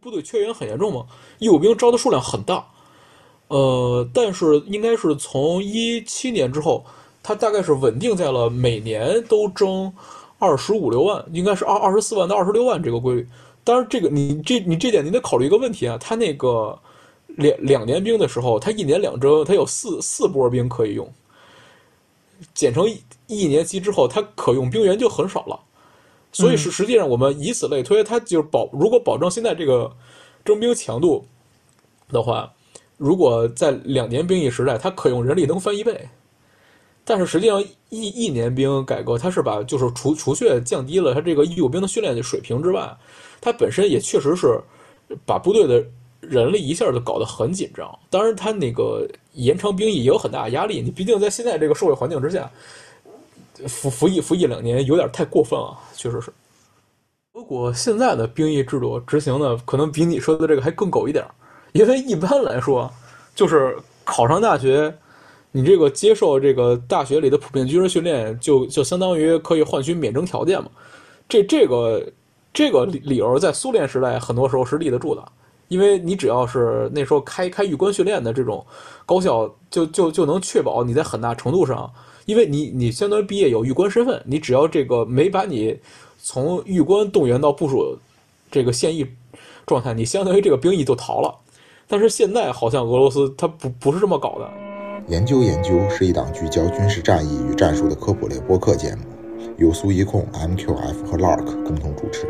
部队缺员很严重嘛，义务兵招的数量很大。呃，但是应该是从一七年之后，它大概是稳定在了每年都征二十五六万，应该是二二十四万到二十六万这个规律。当然，这个你这你这点你得考虑一个问题啊，它那个两两年兵的时候，它一年两征，它有四四波兵可以用，减成一一年期之后，它可用兵员就很少了。所以是实际上我们以此类推，它就是保如果保证现在这个征兵强度的话。如果在两年兵役时代，它可用人力能翻一倍，但是实际上一一年兵改革，它是把就是除除却降低了它这个义务兵的训练的水平之外，它本身也确实是把部队的人力一下就搞得很紧张。当然，它那个延长兵役也有很大的压力。你毕竟在现在这个社会环境之下，服服役服役两年有点太过分了，确实是。德国现在的兵役制度执行的可能比你说的这个还更狗一点。因为一般来说，就是考上大学，你这个接受这个大学里的普遍军事训练，就就相当于可以换取免征条件嘛。这这个这个理理由在苏联时代很多时候是立得住的，因为你只要是那时候开开预官训练的这种高校，就就就能确保你在很大程度上，因为你你相当于毕业有预官身份，你只要这个没把你从预官动员到部署这个现役状态，你相当于这个兵役就逃了。但是现在好像俄罗斯它不不是这么搞的。研究研究是一档聚焦军事战役与战术的科普类播客节目，由苏一控、MQF 和 Lark 共同主持。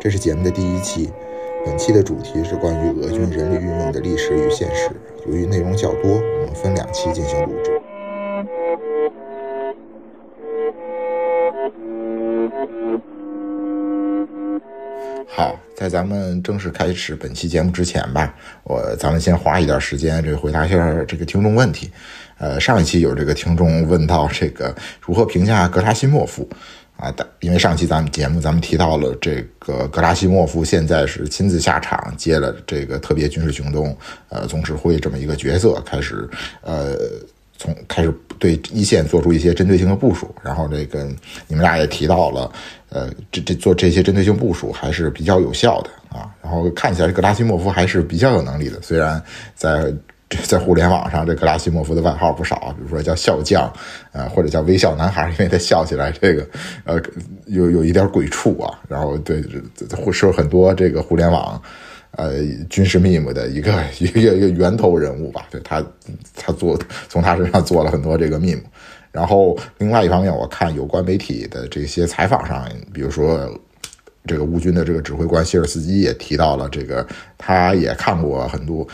这是节目的第一期，本期的主题是关于俄军人力运用的历史与现实。由于内容较多，我们分两期进行录制。好，在咱们正式开始本期节目之前吧，我咱们先花一点时间，这个回答一下这个听众问题。呃，上一期有这个听众问到这个如何评价格拉西莫夫啊？因为上期咱们节目咱们提到了这个格拉西莫夫现在是亲自下场接了这个特别军事行动呃总指挥这么一个角色，开始呃。从开始对一线做出一些针对性的部署，然后这个你们俩也提到了，呃，这这做这些针对性部署还是比较有效的啊。然后看起来格拉西莫夫还是比较有能力的，虽然在在互联网上这格拉西莫夫的外号不少，比如说叫笑将，呃，或者叫微笑男孩，因为他笑起来这个呃有有一点鬼畜啊。然后对，会是很多这个互联网。呃，军事秘密的一个 一个一个源头人物吧，对他，他做从他身上做了很多这个秘密。然后另外一方面，我看有关媒体的这些采访上，比如说这个乌军的这个指挥官希尔斯基也提到了这个，他也看过很多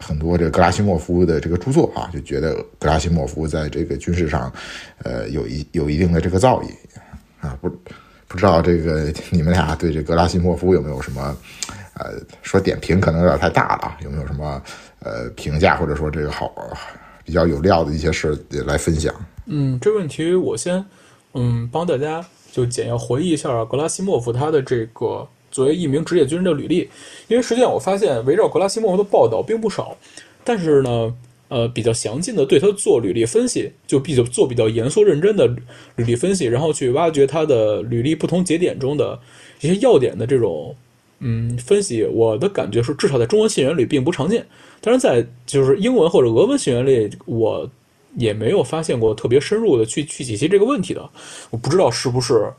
很多这个格拉西莫夫的这个著作啊，就觉得格拉西莫夫在这个军事上，呃，有一有一定的这个造诣啊，不不知道这个你们俩对这格拉西莫夫有没有什么？呃，说点评可能有点太大了啊，有没有什么呃评价或者说这个好比较有料的一些事来分享？嗯，这问题我先嗯帮大家就简要回忆一下格拉西莫夫他的这个作为一名职业军人的履历，因为实际上我发现围绕格拉西莫夫的报道并不少，但是呢，呃，比较详尽的对他做履历分析，就比较做比较严肃认真的履历分析，然后去挖掘他的履历不同节点中的一些要点的这种。嗯，分析我的感觉是，至少在中文信源里并不常见。当然，在就是英文或者俄文信源里，我也没有发现过特别深入的去去解析这个问题的。我不知道是不是，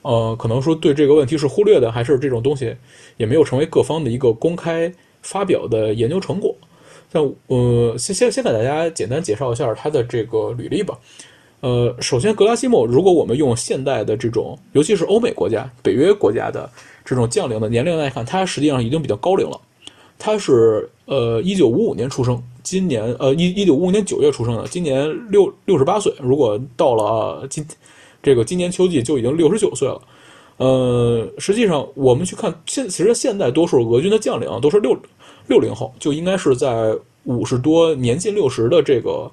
呃，可能说对这个问题是忽略的，还是这种东西也没有成为各方的一个公开发表的研究成果。那呃，先先先给大家简单介绍一下他的这个履历吧。呃，首先，格拉西莫，如果我们用现代的这种，尤其是欧美国家、北约国家的。这种将领的年龄来看，他实际上已经比较高龄了。他是呃一九五五年出生，今年呃一一九五五年九月出生的，今年六六十八岁。如果到了今这个今年秋季，就已经六十九岁了。呃，实际上我们去看现，其实现在多数俄军的将领都是六六零后，就应该是在五十多年近六十的这个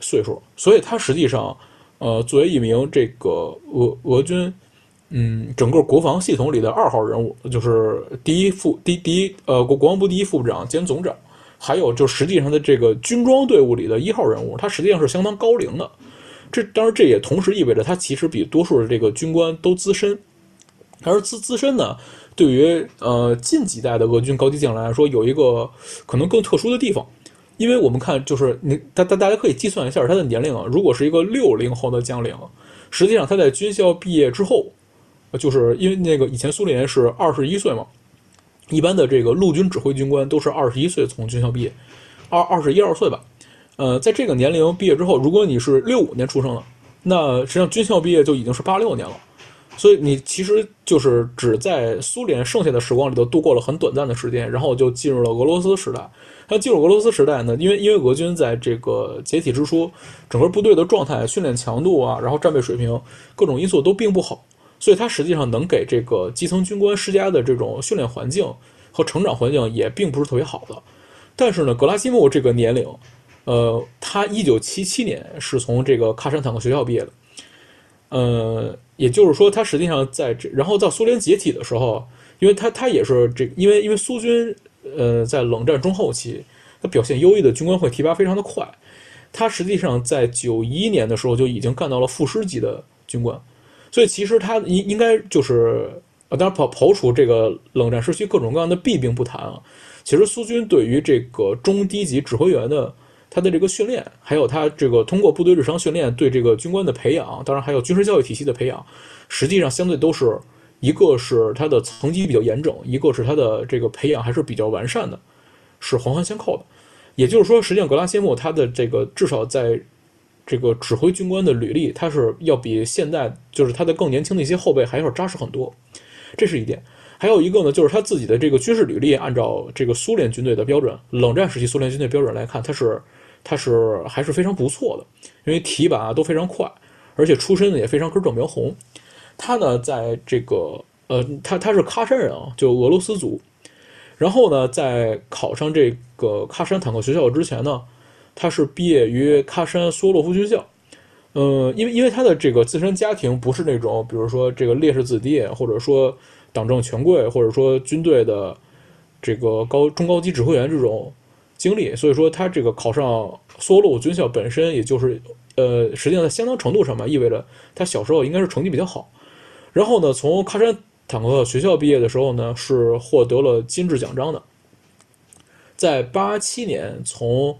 岁数。所以他实际上呃作为一名这个俄俄军。嗯，整个国防系统里的二号人物就是第一副第第一呃国国防部第一副部长兼总长，还有就实际上的这个军装队伍里的一号人物，他实际上是相当高龄的。这当然这也同时意味着他其实比多数的这个军官都资深。而资资深呢，对于呃近几代的俄军高级将领来说，有一个可能更特殊的地方，因为我们看就是你大大大家可以计算一下他的年龄啊，如果是一个六零后的将领，实际上他在军校毕业之后，就是因为那个以前苏联是二十一岁嘛，一般的这个陆军指挥军官都是二十一岁从军校毕业，二二十一二岁吧，呃，在这个年龄毕业之后，如果你是六五年出生的，那实际上军校毕业就已经是八六年了。所以你其实就是只在苏联剩下的时光里头度过了很短暂的时间，然后就进入了俄罗斯时代。那进入俄罗斯时代呢？因为因为俄军在这个解体之初，整个部队的状态、训练强度啊，然后战备水平各种因素都并不好，所以它实际上能给这个基层军官施加的这种训练环境和成长环境也并不是特别好的。但是呢，格拉西莫这个年龄，呃，他一九七七年是从这个喀山坦克学校毕业的，呃。也就是说，他实际上在这，然后到苏联解体的时候，因为他他也是这，因为因为苏军，呃，在冷战中后期，他表现优异的军官会提拔非常的快，他实际上在九一年的时候就已经干到了副师级的军官，所以其实他应应该就是，当然刨刨除这个冷战时期各种各样的弊病不谈啊，其实苏军对于这个中低级指挥员的。他的这个训练，还有他这个通过部队日常训练对这个军官的培养，当然还有军事教育体系的培养，实际上相对都是一个是他的层级比较严整，一个是他的这个培养还是比较完善的，是环环相扣的。也就是说，实际上格拉西莫他的这个至少在这个指挥军官的履历，他是要比现在就是他的更年轻的一些后辈还要扎实很多，这是一点。还有一个呢，就是他自己的这个军事履历，按照这个苏联军队的标准，冷战时期苏联军队标准来看，他是。他是还是非常不错的，因为提拔都非常快，而且出身呢也非常根正苗红。他呢，在这个呃，他他是喀山人啊，就俄罗斯族。然后呢，在考上这个喀山坦克学校之前呢，他是毕业于喀山苏洛夫军校。嗯，因为因为他的这个自身家庭不是那种，比如说这个烈士子弟，或者说党政权贵，或者说军队的这个高中高级指挥员这种。经历，所以说他这个考上苏洛军校本身，也就是呃，实际上在相当程度上吧，意味着他小时候应该是成绩比较好。然后呢，从喀山坦克学校毕业的时候呢，是获得了金质奖章的。在八七年从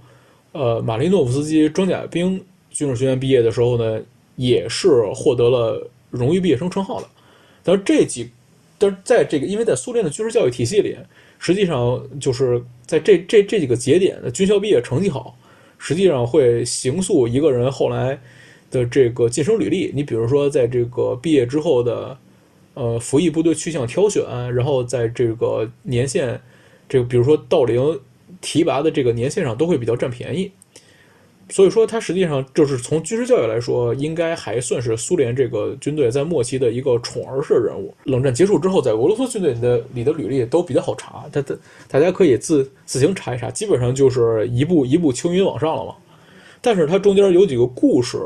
呃马林诺夫斯基装甲兵军事学院毕业的时候呢，也是获得了荣誉毕业生称号的。但是这几，但是在这个，因为在苏联的军事教育体系里。实际上就是在这这这几个节点的，军校毕业成绩好，实际上会形塑一个人后来的这个晋升履历。你比如说，在这个毕业之后的呃服役部队去向挑选，然后在这个年限，这个比如说到龄提拔的这个年限上，都会比较占便宜。所以说，它实际上就是从军事教育来说，应该还算是苏联这个军队在末期的一个宠儿式人物。冷战结束之后，在俄罗斯军队的里的履历都比较好查，他的大家可以自自行查一查，基本上就是一步一步青云往上了嘛。但是它中间有几个故事，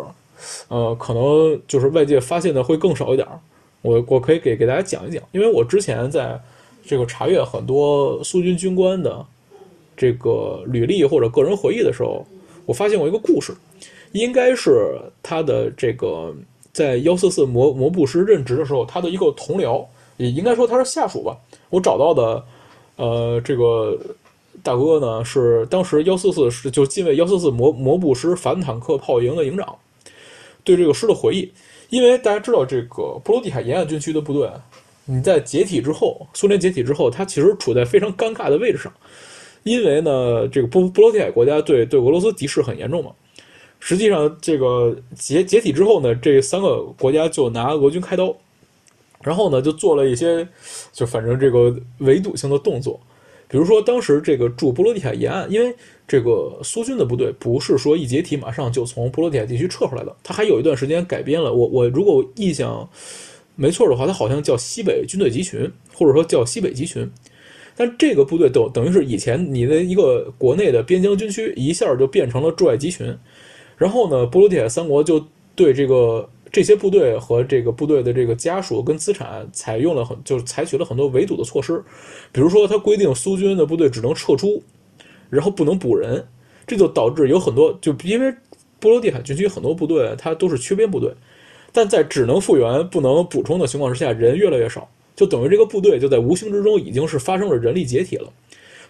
呃，可能就是外界发现的会更少一点。我我可以给给大家讲一讲，因为我之前在这个查阅很多苏军军官的这个履历或者个人回忆的时候。我发现过一个故事，应该是他的这个在幺四四摩摩步师任职的时候，他的一个同僚，也应该说他是下属吧。我找到的，呃，这个大哥呢是当时幺四四是就近卫幺四四摩摩步师反坦克炮营的营长，对这个师的回忆。因为大家知道，这个波罗的海沿岸军区的部队，你在解体之后，苏联解体之后，它其实处在非常尴尬的位置上。因为呢，这个波波罗的海国家对对俄罗斯敌视很严重嘛。实际上，这个解解体之后呢，这三个国家就拿俄军开刀，然后呢，就做了一些，就反正这个围堵性的动作。比如说，当时这个驻波罗的海沿岸，因为这个苏军的部队不是说一解体马上就从波罗的海地区撤出来的，他还有一段时间改编了。我我如果印象没错的话，他好像叫西北军队集群，或者说叫西北集群。但这个部队等等于是以前你的一个国内的边疆军区，一下就变成了驻外集群。然后呢，波罗的海三国就对这个这些部队和这个部队的这个家属跟资产采用了很，就是采取了很多围堵的措施。比如说，他规定苏军的部队只能撤出，然后不能补人，这就导致有很多就因为波罗的海军区很多部队它都是缺编部队，但在只能复员不能补充的情况之下，人越来越少。就等于这个部队就在无形之中已经是发生了人力解体了。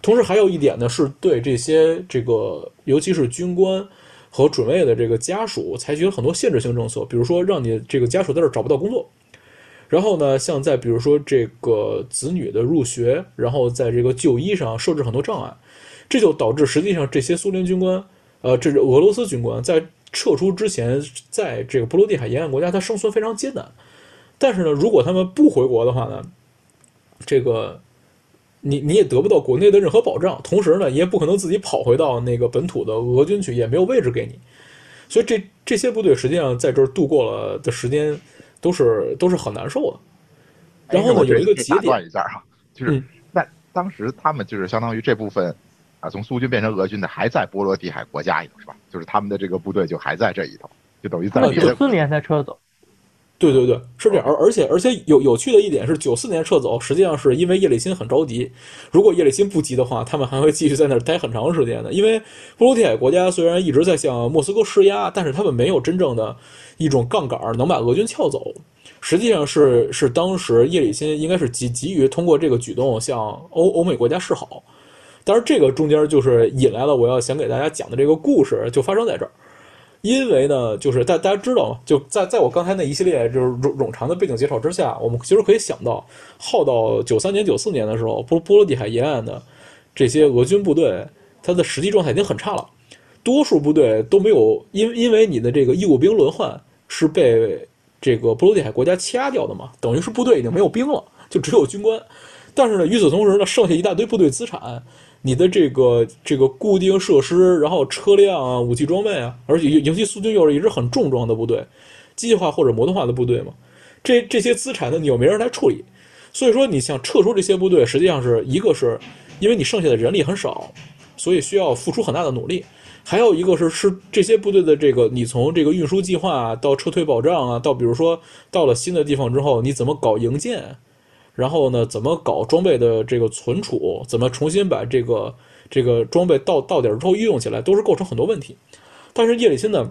同时还有一点呢，是对这些这个尤其是军官和准尉的这个家属采取了很多限制性政策，比如说让你这个家属在这儿找不到工作。然后呢，像在比如说这个子女的入学，然后在这个就医上设置很多障碍，这就导致实际上这些苏联军官，呃，这是俄罗斯军官在撤出之前，在这个波罗的海沿岸国家，他生存非常艰难。但是呢，如果他们不回国的话呢，这个你你也得不到国内的任何保障，同时呢，也不可能自己跑回到那个本土的俄军去，也没有位置给你。所以这这些部队实际上在这儿度过了的时间。都是都是很难受的。然后呢，有一个节点一下哈，就是那当时他们就是相当于这部分啊，从苏军变成俄军的还在波罗的海国家里头是吧？就是他们的这个部队就还在这一头，就等于在九四年才撤走。对对对，是这样。而而且而且有有趣的一点是，九四年撤走，实际上是因为叶利钦很着急。如果叶利钦不急的话，他们还会继续在那儿待很长时间的。因为波罗的海国家虽然一直在向莫斯科施压，但是他们没有真正的一种杠杆能把俄军撬走。实际上是是当时叶利钦应该是急急于通过这个举动向欧欧美国家示好。当然，这个中间就是引来了我要想给大家讲的这个故事，就发生在这儿。因为呢，就是大大家知道嘛，就在在我刚才那一系列就是冗冗长的背景介绍之下，我们其实可以想到，耗到九三年、九四年的时候，波波罗的海沿岸的这些俄军部队，它的实际状态已经很差了。多数部队都没有，因因为你的这个义务兵轮换是被这个波罗的海国家掐掉的嘛，等于是部队已经没有兵了，就只有军官。但是呢，与此同时呢，剩下一大堆部队资产。你的这个这个固定设施，然后车辆啊、武器装备啊，而且尤其苏军又是一支很重装的部队，机械化或者摩托化的部队嘛，这这些资产呢，你又没人来处理，所以说你想撤出这些部队，实际上是一个是因为你剩下的人力很少，所以需要付出很大的努力，还有一个是是这些部队的这个你从这个运输计划到撤退保障啊，到比如说到了新的地方之后，你怎么搞营建？然后呢，怎么搞装备的这个存储？怎么重新把这个这个装备到到点之后运用起来，都是构成很多问题。但是叶利钦呢，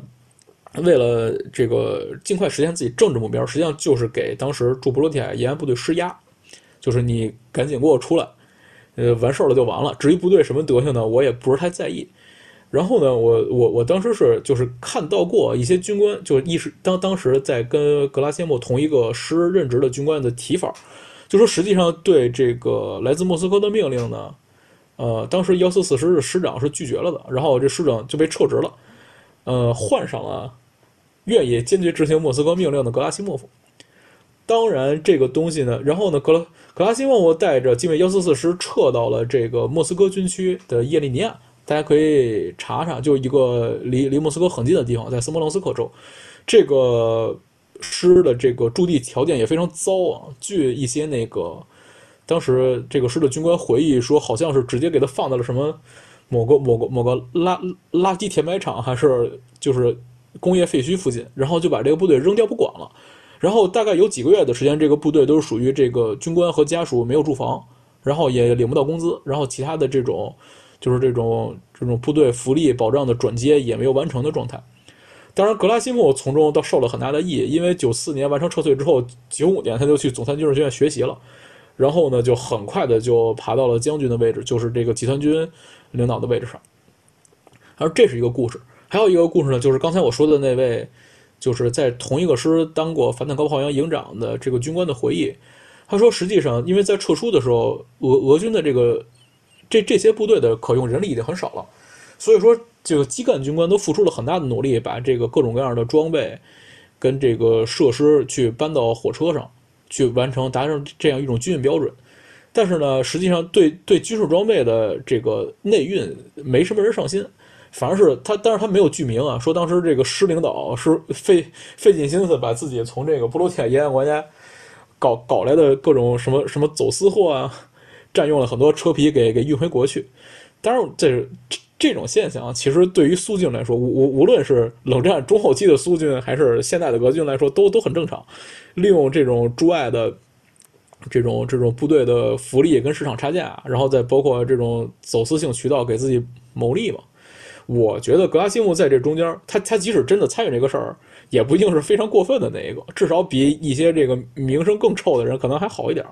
为了这个尽快实现自己政治目标，实际上就是给当时驻波罗的海沿岸部队施压，就是你赶紧给我出来，呃，完事儿了就完了。至于部队什么德行呢，我也不是太在意。然后呢，我我我当时是就是看到过一些军官，就是意识当当时在跟格拉西莫同一个师任职的军官的提法。就说实际上对这个来自莫斯科的命令呢，呃，当时幺四四师的师长是拒绝了的，然后这师长就被撤职了，呃，换上了愿意坚决执行莫斯科命令的格拉西莫夫。当然，这个东西呢，然后呢，格拉格拉西莫夫带着近卫幺四四师撤到了这个莫斯科军区的叶利尼亚，大家可以查查，就一个离离莫斯科很近的地方，在斯摩棱斯克州，这个。师的这个驻地条件也非常糟啊！据一些那个当时这个师的军官回忆说，好像是直接给他放在了什么某个某个某个垃垃圾填埋场，还是就是工业废墟附近，然后就把这个部队扔掉不管了。然后大概有几个月的时间，这个部队都是属于这个军官和家属没有住房，然后也领不到工资，然后其他的这种就是这种这种部队福利保障的转接也没有完成的状态。当然，格拉西莫从中倒受了很大的益，因为九四年完成撤退之后，九五年他就去总参军事学院学习了，然后呢，就很快的就爬到了将军的位置，就是这个集团军领导的位置上。而这是一个故事，还有一个故事呢，就是刚才我说的那位，就是在同一个师当过反坦克炮营营长的这个军官的回忆。他说，实际上，因为在撤出的时候，俄俄军的这个这这些部队的可用人力已经很少了，所以说。这个基干军官都付出了很大的努力，把这个各种各样的装备跟这个设施去搬到火车上，去完成达成这样一种军运标准。但是呢，实际上对对军事装备的这个内运没什么人上心，反而是他，但是他没有具名啊，说当时这个师领导是费费尽心思把自己从这个波罗的海沿岸国家搞搞来的各种什么什么走私货啊，占用了很多车皮给给运回国去。当然这是。这种现象其实对于苏军来说，无无无论是冷战中后期的苏军，还是现在的俄军来说，都都很正常。利用这种驻外的这种这种部队的福利跟市场差价，然后再包括这种走私性渠道给自己谋利嘛。我觉得格拉西姆在这中间，他他即使真的参与这个事儿，也不一定是非常过分的那一个，至少比一些这个名声更臭的人可能还好一点。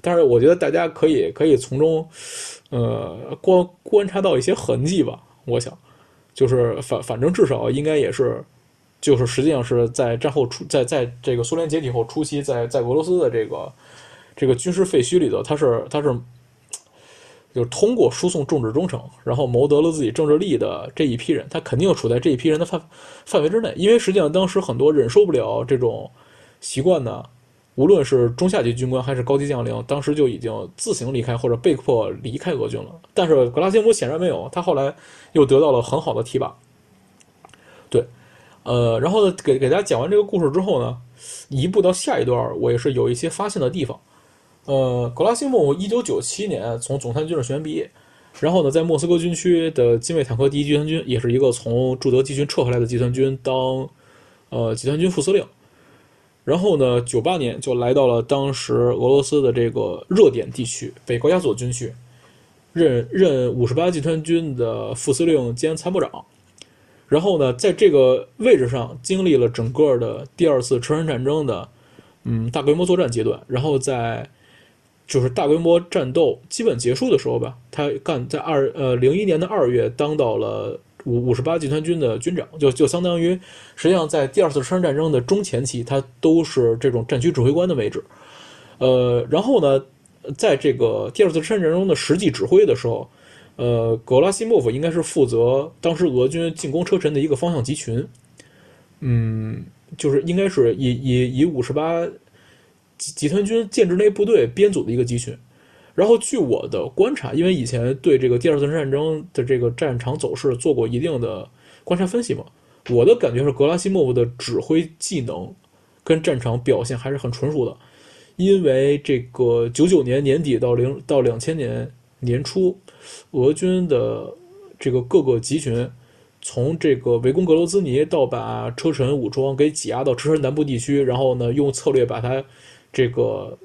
但是我觉得大家可以可以从中，呃，观观察到一些痕迹吧。我想，就是反反正至少应该也是，就是实际上是在战后初，在在这个苏联解体后初期，在在俄罗斯的这个这个军事废墟里头，他是他是。就通过输送政治忠诚，然后谋得了自己政治利益的这一批人，他肯定处在这一批人的范范围之内。因为实际上当时很多忍受不了这种习惯呢，无论是中下级军官还是高级将领，当时就已经自行离开或者被迫离开俄军了。但是格拉西姆显然没有，他后来又得到了很好的提拔。对，呃，然后呢，给给大家讲完这个故事之后呢，移步到下一段，我也是有一些发现的地方。呃，格拉西姆一九九七年从总参军事学院毕业，然后呢，在莫斯科军区的精锐坦克第一集团军，也是一个从驻德集群撤回来的集团军当，呃，集团军副司令。然后呢，九八年就来到了当时俄罗斯的这个热点地区北高加索军区，任任五十八集团军的副司令兼参谋长。然后呢，在这个位置上经历了整个的第二次车臣战争的，嗯，大规模作战阶段，然后在。就是大规模战斗基本结束的时候吧，他干在二呃零一年的二月当到了五五十八集团军的军长，就就相当于实际上在第二次车臣战争的中前期，他都是这种战区指挥官的位置。呃，然后呢，在这个第二次车臣战争的实际指挥的时候，呃，格拉西莫夫应该是负责当时俄军进攻车臣的一个方向集群。嗯，就是应该是以以以五十八。集集团军建制内部队编组的一个集群，然后据我的观察，因为以前对这个第二次战争的这个战场走势做过一定的观察分析嘛，我的感觉是格拉西莫夫的指挥技能跟战场表现还是很纯熟的，因为这个九九年年底到零到两千年年初，俄军的这个各个集群从这个围攻格罗兹尼到把车臣武装给挤压到车臣南部地区，然后呢用策略把它。这个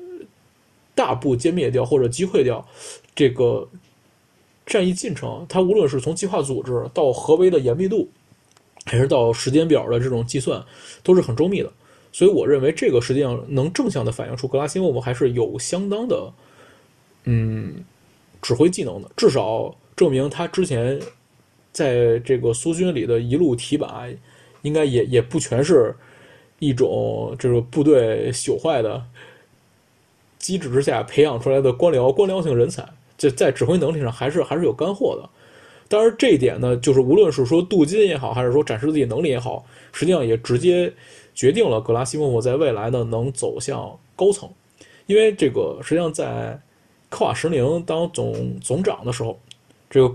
大部歼灭掉或者击溃掉这个战役进程，它无论是从计划组织到合围的严密度，还是到时间表的这种计算，都是很周密的。所以我认为这个实际上能正向的反映出格拉西莫夫还是有相当的嗯指挥技能的，至少证明他之前在这个苏军里的一路提拔，应该也也不全是。一种这个部队朽坏的机制之下培养出来的官僚官僚性人才，这在指挥能力上还是还是有干货的。当然，这一点呢，就是无论是说镀金也好，还是说展示自己能力也好，实际上也直接决定了格拉西莫夫在未来呢能走向高层。因为这个实际上在科瓦什宁当总总长的时候，这个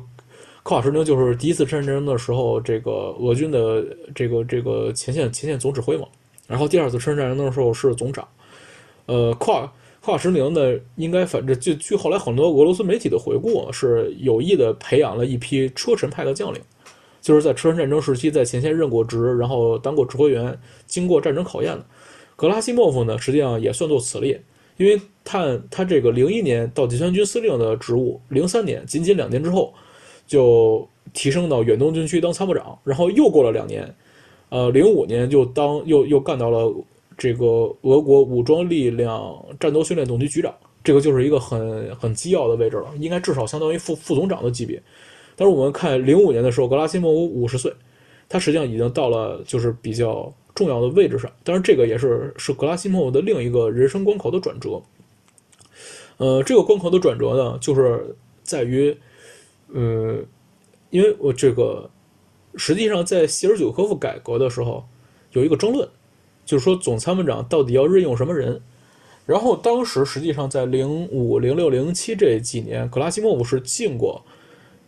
科瓦什宁就是第一次战争的时候，这个俄军的这个这个前线前线总指挥嘛。然后第二次车臣战争的时候是总长，呃，跨跨什宁呢，应该反正就据后来很多俄罗斯媒体的回顾，是有意的培养了一批车臣派的将领，就是在车臣战争时期在前线任过职，然后当过指挥员，经过战争考验的。格拉西莫夫呢，实际上也算作此列，因为他他这个零一年到集团军司令的职务，零三年仅仅两年之后，就提升到远东军区当参谋长，然后又过了两年。呃，零五年就当又又干到了这个俄国武装力量战斗训练总局局长，这个就是一个很很机要的位置了，应该至少相当于副副总长的级别。但是我们看零五年的时候，格拉西莫夫五十岁，他实际上已经到了就是比较重要的位置上。当然，这个也是是格拉西莫夫的另一个人生关口的转折。呃，这个关口的转折呢，就是在于，呃，因为我这个。实际上，在谢尔久科夫改革的时候，有一个争论，就是说总参谋长到底要任用什么人。然后当时实际上在零五、零六、零七这几年，格拉西莫夫是进过，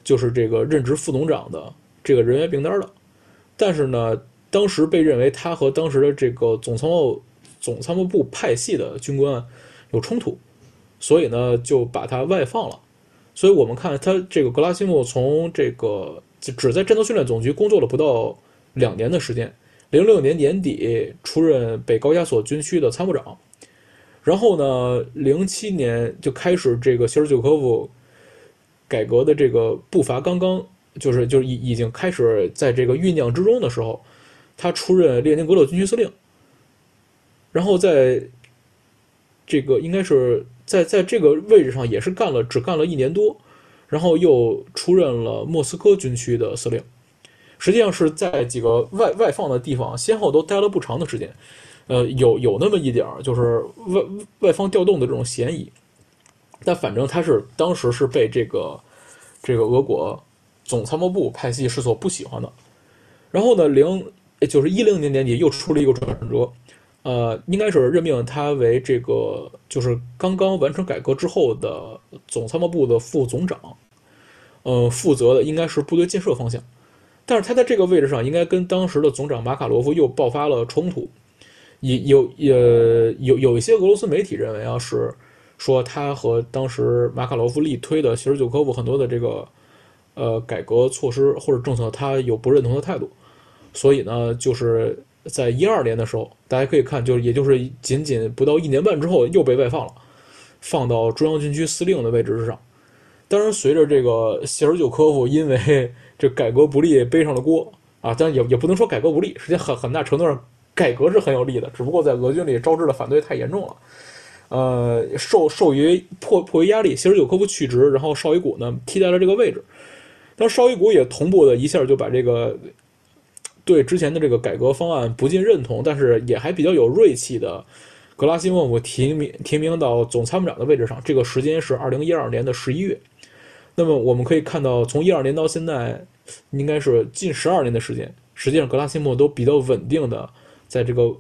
就是这个任职副总长的这个人员名单的。但是呢，当时被认为他和当时的这个总参谋总参谋部派系的军官有冲突，所以呢就把他外放了。所以我们看他这个格拉西莫从这个。只在战斗训练总局工作了不到两年的时间，零六年年底出任北高加索军区的参谋长，然后呢，零七年就开始这个谢尔久科夫改革的这个步伐刚刚就是就是已已经开始在这个酝酿之中的时候，他出任列宁格勒军区司令，然后在这个应该是在在这个位置上也是干了只干了一年多，然后又出任了莫斯科军区的司令。实际上是在几个外外放的地方先后都待了不长的时间，呃，有有那么一点儿就是外外方调动的这种嫌疑，但反正他是当时是被这个这个俄国总参谋部派系是所不喜欢的。然后呢，零就是一零年年底又出了一个转折，呃，应该是任命他为这个就是刚刚完成改革之后的总参谋部的副总长，呃，负责的应该是部队建设方向。但是他在这个位置上，应该跟当时的总长马卡罗夫又爆发了冲突。也有也有有一些俄罗斯媒体认为啊，是说他和当时马卡罗夫力推的谢尔久科夫很多的这个呃改革措施或者政策，他有不认同的态度。所以呢，就是在一二年的时候，大家可以看，就是也就是仅仅不到一年半之后，又被外放了，放到中央军区司令的位置之上。当然，随着这个谢尔久科夫因为这改革不利背上了锅啊，但也也不能说改革不利，实际很很大程度上改革是很有利的，只不过在俄军里招致的反对太严重了。呃，受受于迫迫于压力，谢尔久科夫去职，然后绍伊古呢替代了这个位置。但绍伊古也同步的一下就把这个对之前的这个改革方案不尽认同，但是也还比较有锐气的格拉西莫夫提名提名到总参谋长的位置上。这个时间是二零一二年的十一月。那么我们可以看到，从一二年到现在，应该是近十二年的时间。实际上，格拉西莫都比较稳定的在这个，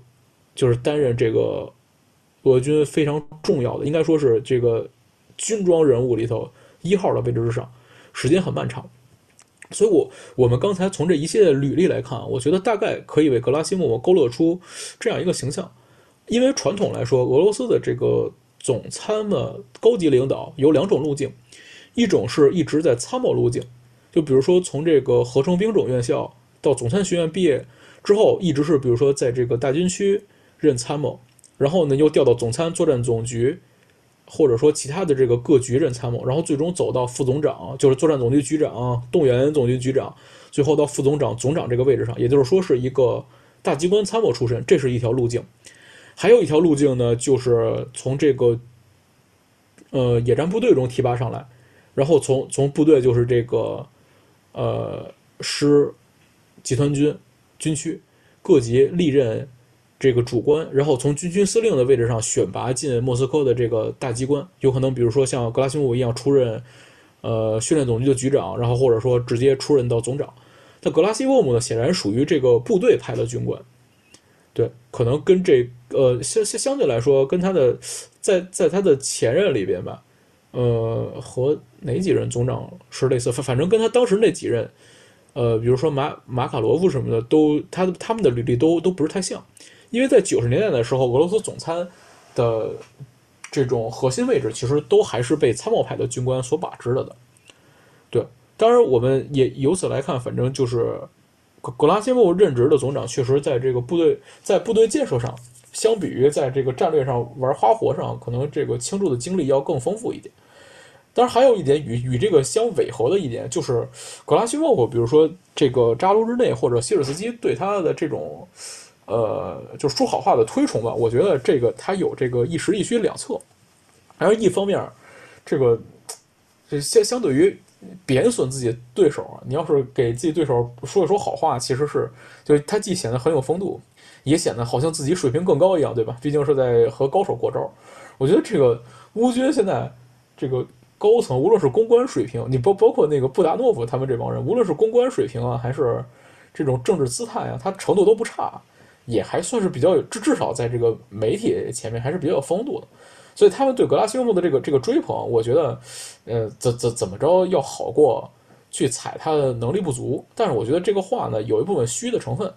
就是担任这个俄军非常重要的，应该说是这个军装人物里头一号的位置之上，时间很漫长。所以，我我们刚才从这一系列履历来看，我觉得大概可以为格拉西莫勾勒出这样一个形象。因为传统来说，俄罗斯的这个总参谋高级领导有两种路径。一种是一直在参谋路径，就比如说从这个合成兵种院校到总参学院毕业之后，一直是比如说在这个大军区任参谋，然后呢又调到总参作战总局，或者说其他的这个各局任参谋，然后最终走到副总长，就是作战总局局长、动员总局局长，最后到副总长、总长这个位置上，也就是说是一个大机关参谋出身，这是一条路径。还有一条路径呢，就是从这个呃野战部队中提拔上来。然后从从部队就是这个，呃师、集团军、军区各级历任这个主官，然后从军区司令的位置上选拔进莫斯科的这个大机关，有可能比如说像格拉西莫夫一样出任呃训练总局的局长，然后或者说直接出任到总长。但格拉西沃姆呢，显然属于这个部队派的军官，对，可能跟这呃相相相对来说，跟他的在在他的前任里边吧。呃，和哪几任总长是类似？反反正跟他当时那几任，呃，比如说马马卡罗夫什么的，都他他们的履历都都不是太像。因为在九十年代的时候，俄罗斯总参的这种核心位置，其实都还是被参谋派的军官所把持了的。对，当然我们也由此来看，反正就是格格拉西莫任职的总长，确实在这个部队在部队建设上，相比于在这个战略上玩花活上，可能这个倾注的精力要更丰富一点。当然，还有一点与与这个相违和的一点，就是格拉西莫夫，比如说这个扎卢日内或者希尔斯基对他的这种，呃，就是说好话的推崇吧。我觉得这个他有这个一实一虚两侧。而一方面，这个这相相对于贬损自己对手，你要是给自己对手说一说好话，其实是就他既显得很有风度，也显得好像自己水平更高一样，对吧？毕竟是在和高手过招。我觉得这个乌军现在这个。高层无论是公关水平，你包包括那个布达诺夫他们这帮人，无论是公关水平啊，还是这种政治姿态啊，他程度都不差，也还算是比较有，至至少在这个媒体前面还是比较有风度的。所以他们对格拉西莫夫的这个这个追捧，我觉得，呃，怎怎怎么着要好过去踩他的能力不足。但是我觉得这个话呢，有一部分虚的成分。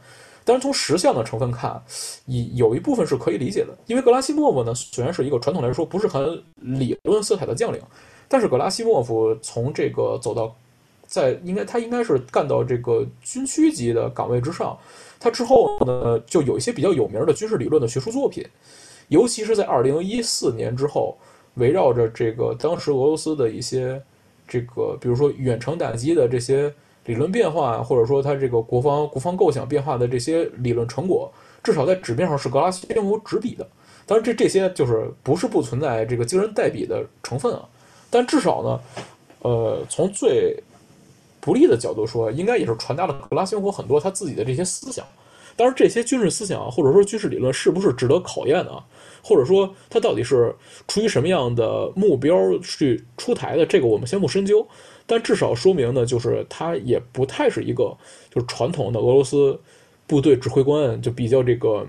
但是从实相的成分看，有一部分是可以理解的，因为格拉西莫夫呢，虽然是一个传统来说不是很理论色彩的将领。但是格拉西莫夫从这个走到，在应该他应该是干到这个军区级的岗位之上，他之后呢就有一些比较有名的军事理论的学术作品，尤其是在二零一四年之后，围绕着这个当时俄罗斯的一些这个比如说远程打击的这些理论变化，或者说他这个国防国防构想变化的这些理论成果，至少在纸面上是格拉西莫夫执笔的。当然，这这些就是不是不存在这个惊人代笔的成分啊。但至少呢，呃，从最不利的角度说，应该也是传达了格拉西莫夫很多他自己的这些思想。当然，这些军事思想或者说军事理论是不是值得考验的，或者说他到底是出于什么样的目标去出台的，这个我们先不深究。但至少说明呢，就是他也不太是一个就是传统的俄罗斯部队指挥官，就比较这个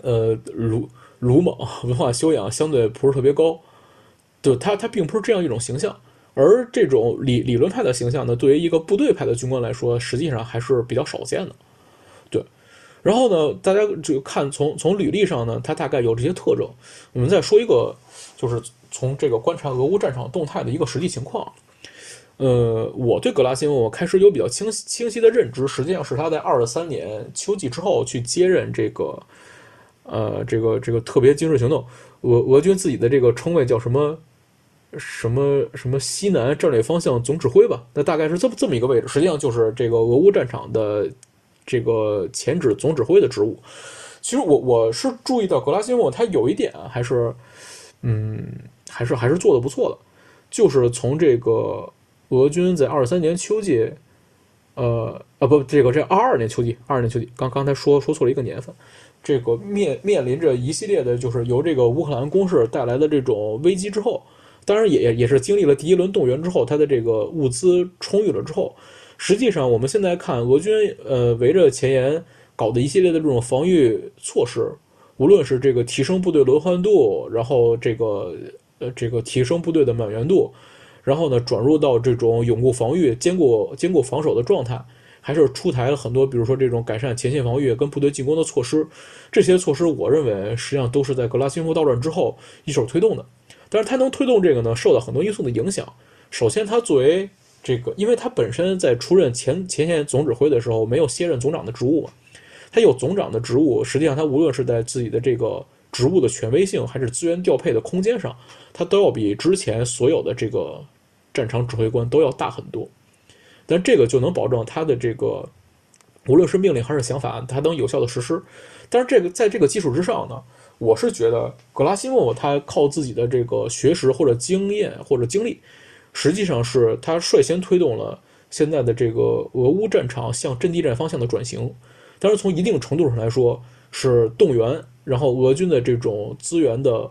呃鲁鲁莽，文化修养相对不是特别高。对他，他并不是这样一种形象。而这种理理论派的形象呢，对于一个部队派的军官来说，实际上还是比较少见的。对，然后呢，大家就看从从履历上呢，他大概有这些特征。我们再说一个，就是从这个观察俄乌战场动态的一个实际情况。呃，我对格拉西莫开始有比较清清晰的认知，实际上是他在二十三年秋季之后去接任这个，呃，这个这个特别军事行动，俄俄军自己的这个称谓叫什么什么什么西南战略方向总指挥吧？那大概是这么这么一个位置，实际上就是这个俄乌战场的这个前指总指挥的职务。其实我我是注意到格拉西莫他有一点还是，嗯，还是还是做的不错的，就是从这个。俄军在二三年秋季，呃，啊不，这个这二二年秋季，二二年秋季，刚刚才说说错了一个年份，这个面面临着一系列的，就是由这个乌克兰攻势带来的这种危机之后，当然也也是经历了第一轮动员之后，它的这个物资充裕了之后，实际上我们现在看俄军，呃，围着前沿搞的一系列的这种防御措施，无论是这个提升部队轮换度，然后这个呃这个提升部队的满员度。然后呢，转入到这种永固防御、兼顾兼顾防守的状态，还是出台了很多，比如说这种改善前线防御跟部队进攻的措施。这些措施，我认为实际上都是在格拉西夫到任之后一手推动的。但是他能推动这个呢，受到很多因素的影响。首先，他作为这个，因为他本身在出任前前线总指挥的时候没有卸任总长的职务嘛，他有总长的职务，实际上他无论是在自己的这个职务的权威性，还是资源调配的空间上，他都要比之前所有的这个。战场指挥官都要大很多，但这个就能保证他的这个无论是命令还是想法，他能有效的实施。但是这个在这个基础之上呢，我是觉得格拉西莫夫他靠自己的这个学识或者经验或者经历，实际上是他率先推动了现在的这个俄乌战场向阵地战方向的转型。但是从一定程度上来说，是动员，然后俄军的这种资源的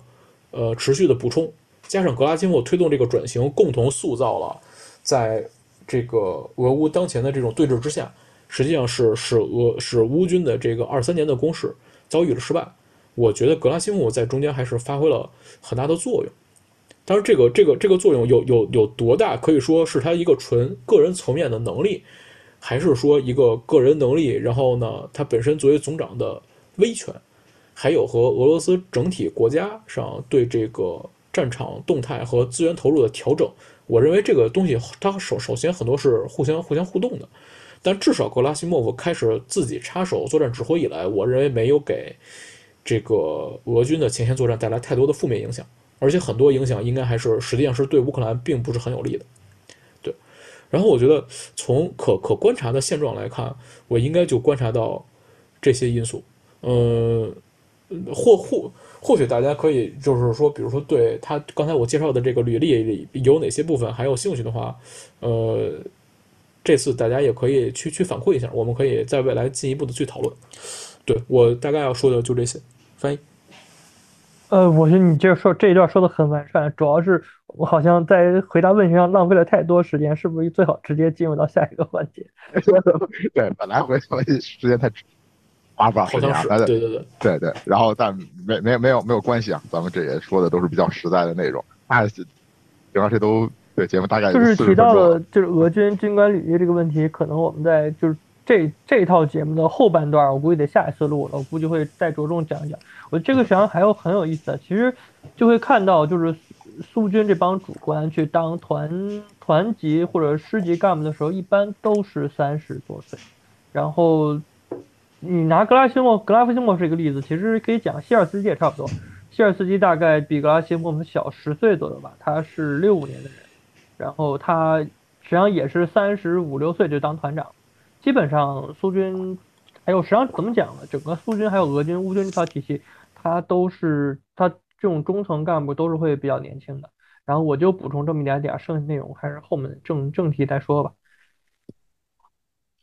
呃持续的补充。加上格拉西莫推动这个转型，共同塑造了，在这个俄乌当前的这种对峙之下，实际上是使俄使乌军的这个二三年的攻势遭遇了失败。我觉得格拉西莫夫在中间还是发挥了很大的作用。当然，这个这个这个作用有有有多大，可以说是他一个纯个人层面的能力，还是说一个个人能力？然后呢，他本身作为总长的威权，还有和俄罗斯整体国家上对这个。战场动态和资源投入的调整，我认为这个东西它首首先很多是互相互相互动的，但至少格拉西莫夫开始自己插手作战指挥以来，我认为没有给这个俄军的前线作战带来太多的负面影响，而且很多影响应该还是实际上是对乌克兰并不是很有利的。对，然后我觉得从可可观察的现状来看，我应该就观察到这些因素，嗯，或或。或许大家可以就是说，比如说对他刚才我介绍的这个履历有哪些部分还有兴趣的话，呃，这次大家也可以去去反馈一下，我们可以在未来进一步的去讨论。对我大概要说的就这些，翻译。呃，我觉得你这说这一段说的很完善，主要是我好像在回答问题上浪费了太多时间，是不是最好直接进入到下一个环节？对，本来回答问题时间太。八八好像是，对对对对对，然后但没没没有没有关系啊，咱们这也说的都是比较实在的内容。啊，行吧，这都对节目大概就是提到了就是俄军军官履历这个问题，可能我们在就是这这套节目的后半段，我估计得下一次录了，我估计会再着重讲一讲。我这个实际上还有很有意思的，其实就会看到就是苏军这帮主官去当团团级或者师级干部的时候，一般都是三十多岁，然后。你拿格拉西莫格拉夫西莫是一个例子，其实可以讲希尔斯基也差不多。希尔斯基大概比格拉西莫小十岁左右吧，他是六五年的人，然后他实际上也是三十五六岁就当团长。基本上苏军还有实际上怎么讲呢？整个苏军还有俄军、乌军这套体系，它都是它这种中层干部都是会比较年轻的。然后我就补充这么一点点，剩下内容还是后面正正题再说吧。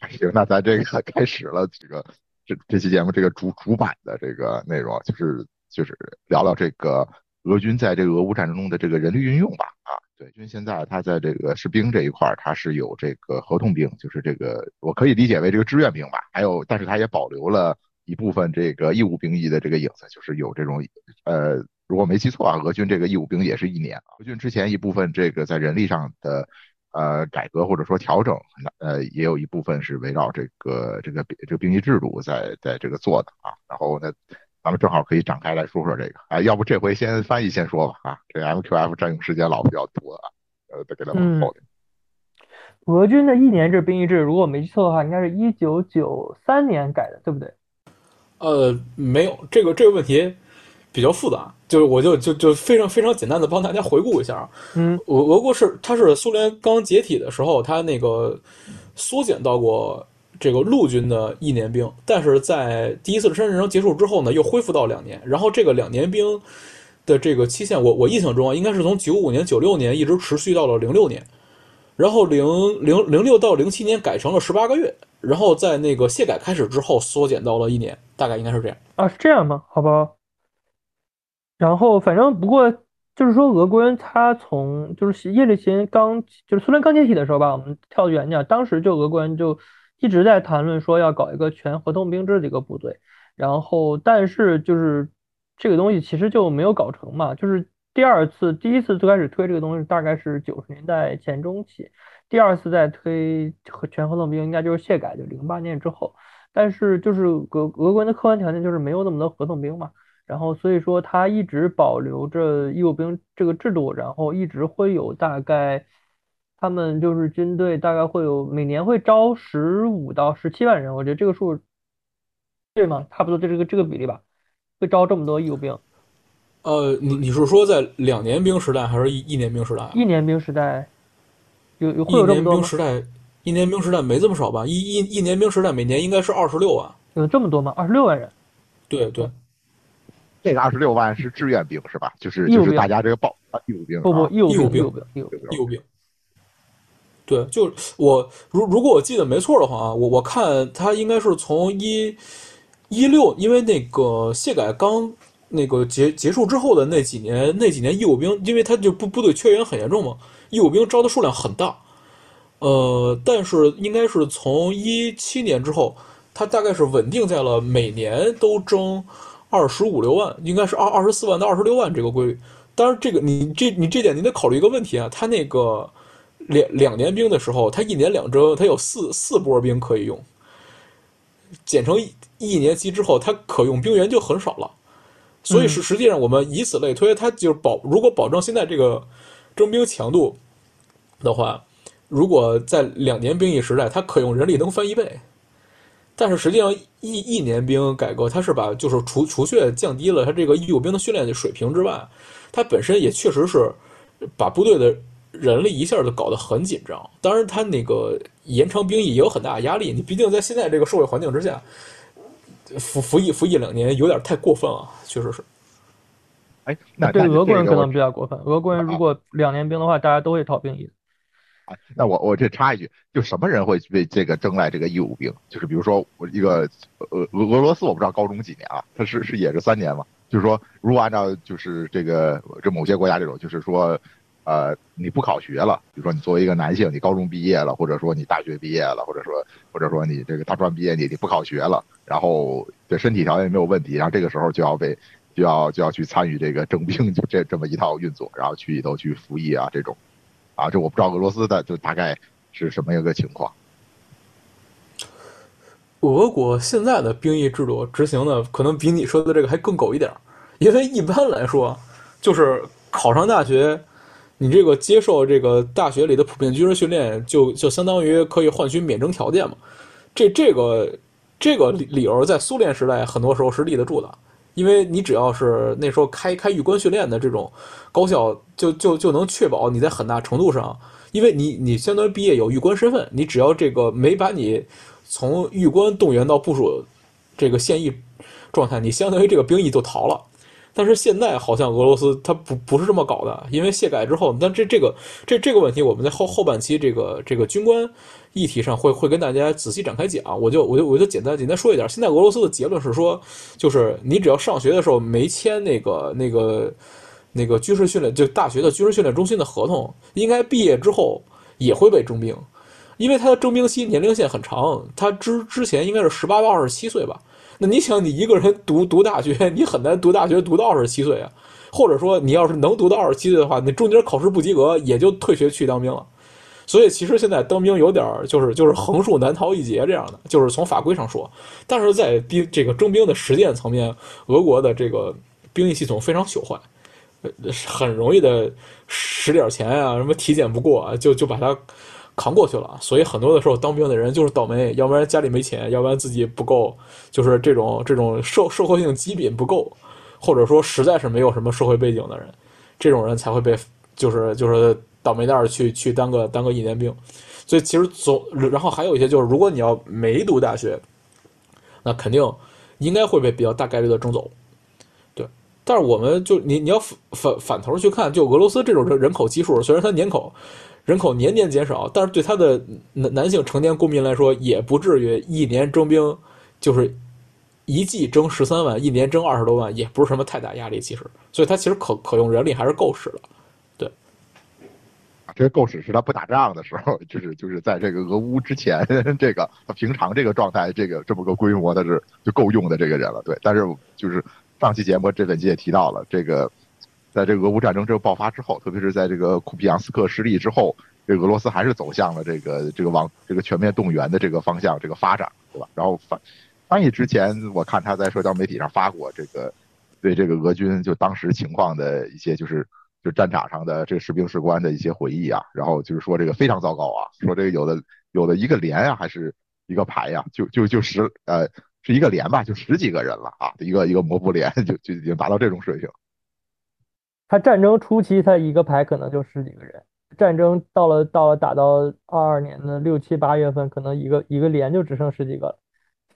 行，那咱这个开始了，这个这这期节目这个主主板的这个内容，就是就是聊聊这个俄军在这个俄乌战争中的这个人力运用吧。啊，对，因为现在他在这个士兵这一块儿，他是有这个合同兵，就是这个我可以理解为这个志愿兵吧。还有，但是他也保留了一部分这个义务兵役的这个影子，就是有这种呃，如果没记错啊，俄军这个义务兵也是一年啊。俄军之前一部分这个在人力上的。呃，改革或者说调整，呃，也有一部分是围绕这个这个这个兵役制度在在这个做的啊。然后呢，咱们正好可以展开来说说这个。啊，要不这回先翻译先说吧啊，这 MQF 占用时间老比较多啊，呃，再给他往后点。俄军的一年制兵役制，如果没记错的话，应该是一九九三年改的，对不对？呃，没有，这个这个问题。比较复杂，就是我就就就非常非常简单的帮大家回顾一下啊。嗯，俄俄国是它是苏联刚解体的时候，它那个缩减到过这个陆军的一年兵，但是在第一次山战争结束之后呢，又恢复到两年。然后这个两年兵的这个期限，我我印象中啊，应该是从九五年、九六年一直持续到了零六年，然后零零零六到零七年改成了十八个月，然后在那个卸改开始之后缩减到了一年，大概应该是这样啊？是这样吗？好吧。然后，反正不过就是说，俄国人他从就是叶利钦刚就是苏联刚解体的时候吧，我们跳远点，当时就俄国人就一直在谈论说要搞一个全合同兵制的一个部队，然后但是就是这个东西其实就没有搞成嘛，就是第二次第一次最开始推这个东西大概是九十年代前中期，第二次再推和全合同兵应该就是卸改，就零八年之后，但是就是俄俄国的客观条件就是没有那么多合同兵嘛。然后，所以说他一直保留着义务兵这个制度，然后一直会有大概，他们就是军队大概会有每年会招十五到十七万人，我觉得这个数对吗？差不多就这个这个比例吧，会招这么多义务兵。呃，你你是说在两年兵时代还是一一年兵时代？一年兵时代有有会有这么多一年兵时代，一年兵时代没这么少吧？一一一年兵时代每年应该是二十六万。有这么多吗？二十六万人？对对。这个二十六万是志愿兵是吧？就是就是大家这个报啊义务兵不不义务兵义务兵义务兵。对，就我如如果我记得没错的话啊，我我看他应该是从一一六，因为那个卸改刚那个结结束之后的那几年，那几年义务兵，因为他就部部队缺员很严重嘛，义务兵招的数量很大。呃，但是应该是从一七年之后，他大概是稳定在了每年都征。二十五六万应该是二二十四万到二十六万这个规律，当然这个你这你这点你得考虑一个问题啊，他那个两两年兵的时候，他一年两征，他有四四波兵可以用，减成一一年期之后，他可用兵员就很少了，所以是实际上我们以此类推，他就是保如果保证现在这个征兵强度的话，如果在两年兵役时代，他可用人力能翻一倍。但是实际上，一一年兵改革，它是把就是除除却降低了他这个义务兵的训练的水平之外，它本身也确实是把部队的人力一下就搞得很紧张。当然，他那个延长兵役也有很大的压力。你毕竟在现在这个社会环境之下，服服役服役两年有点太过分了，确实是。哎，那对俄国人可能比较过分。俄国人如果两年兵的话，大家都会逃兵役。那我我这插一句，就什么人会为这个征来这个义务兵？就是比如说我一个俄俄俄罗斯，我不知道高中几年啊，他是是也是三年嘛？就是说，如果按照就是这个这某些国家这种，就是说，呃，你不考学了，比如说你作为一个男性，你高中毕业了，或者说你大学毕业了，或者说或者说你这个大专毕业，你你不考学了，然后这身体条件没有问题，然后这个时候就要被就要就要去参与这个征兵，就这这么一套运作，然后去里头去服役啊这种。啊，这我不知道俄罗斯的就大概是什么一个情况。俄国现在的兵役制度执行的可能比你说的这个还更狗一点，因为一般来说，就是考上大学，你这个接受这个大学里的普遍军事训练，就就相当于可以换取免征条件嘛。这这个这个理理由在苏联时代很多时候是立得住的。因为你只要是那时候开开预官训练的这种高校，就就就能确保你在很大程度上因为你你相当于毕业有预官身份，你只要这个没把你从预官动员到部署这个现役状态，你相当于这个兵役就逃了。但是现在好像俄罗斯它不不是这么搞的，因为卸改之后，但这这个这这个问题，我们在后后半期这个这个军官议题上会会跟大家仔细展开讲。我就我就我就简单简单说一点。现在俄罗斯的结论是说，就是你只要上学的时候没签那个那个那个军事训练就大学的军事训练中心的合同，应该毕业之后也会被征兵，因为他的征兵期年龄线很长，他之之前应该是十八到二十七岁吧。那你想，你一个人读读大学，你很难读大学读到二十七岁啊。或者说，你要是能读到二十七岁的话，你中间考试不及格，也就退学去当兵了。所以，其实现在当兵有点就是就是横竖难逃一劫这样的，就是从法规上说。但是在第这个征兵的实践层面，俄国的这个兵役系统非常朽坏，很容易的使点钱啊，什么体检不过啊，就就把它。扛过去了，所以很多的时候当兵的人就是倒霉，要不然家里没钱，要不然自己不够，就是这种这种社社会性基品不够，或者说实在是没有什么社会背景的人，这种人才会被就是就是倒霉蛋去去当个当个一年兵。所以其实总然后还有一些就是，如果你要没读大学，那肯定应该会被比较大概率的征走。对，但是我们就你你要反反反头去看，就俄罗斯这种人人口基数，虽然它年口。人口年年减少，但是对他的男男性成年公民来说，也不至于一年征兵就是一季征十三万，一年征二十多万，也不是什么太大压力。其实，所以他其实可可用人力还是够使的。对，啊，这够使是他不打仗的时候，就是就是在这个俄乌之前，这个他平常这个状态，这个这么个规模的是就够用的这个人了。对，但是就是上期节目这本期也提到了这个。在这个俄乌战争这个爆发之后，特别是在这个库皮扬斯克失利之后，这个俄罗斯还是走向了这个这个往这个全面动员的这个方向这个发展，对吧？然后翻翻译之前，我看他在社交媒体上发过这个对这个俄军就当时情况的一些就是就战场上的这个士兵士官的一些回忆啊，然后就是说这个非常糟糕啊，说这个有的有的一个连啊还是一个排呀，就就就十呃是一个连吧，就十几个人了啊，一个一个摩步连就就已经达到这种水平。他战争初期，他一个排可能就十几个人。战争到了到了打到二二年的六七八月份，可能一个一个连就只剩十几个了。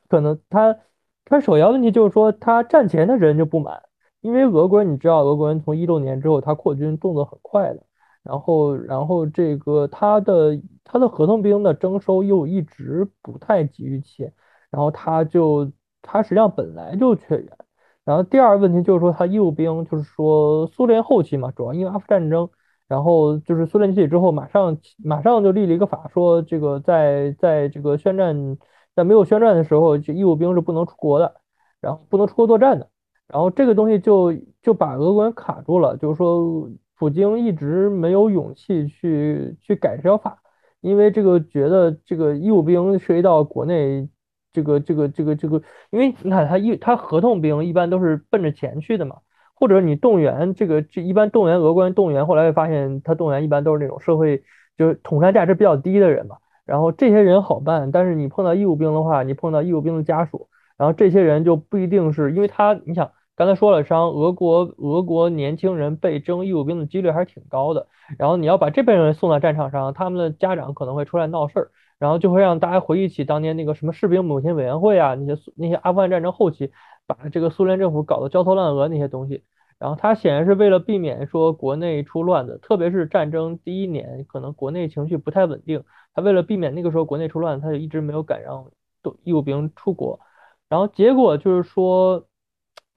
可能他他首要问题就是说，他战前的人就不满，因为俄国人你知道，俄国人从一六年之后，他扩军动作很快的。然后然后这个他的他的合同兵的征收又一直不太急于切，然后他就他实际上本来就缺员。然后第二个问题就是说，他义务兵就是说，苏联后期嘛，主要因为阿富汗战争，然后就是苏联解体之后，马上马上就立了一个法，说这个在在这个宣战，在没有宣战的时候，这义务兵是不能出国的，然后不能出国作战的。然后这个东西就就把俄国人卡住了，就是说，普京一直没有勇气去去改这条法，因为这个觉得这个义务兵涉及到国内。这个这个这个这个，因为你看他一他合同兵一般都是奔着钱去的嘛，或者你动员这个这一般动员俄国人动员，后来发现他动员一般都是那种社会就是统战价值比较低的人嘛，然后这些人好办，但是你碰到义务兵的话，你碰到义务兵的家属，然后这些人就不一定是因为他，你想刚才说了，伤俄国俄国年轻人被征义务兵的几率还是挺高的，然后你要把这辈人送到战场上，他们的家长可能会出来闹事儿。然后就会让大家回忆起当年那个什么士兵母亲委员会啊，那些那些阿富汗战争后期把这个苏联政府搞得焦头烂额那些东西。然后他显然是为了避免说国内出乱子，特别是战争第一年，可能国内情绪不太稳定。他为了避免那个时候国内出乱，他就一直没有敢让都义务兵出国。然后结果就是说，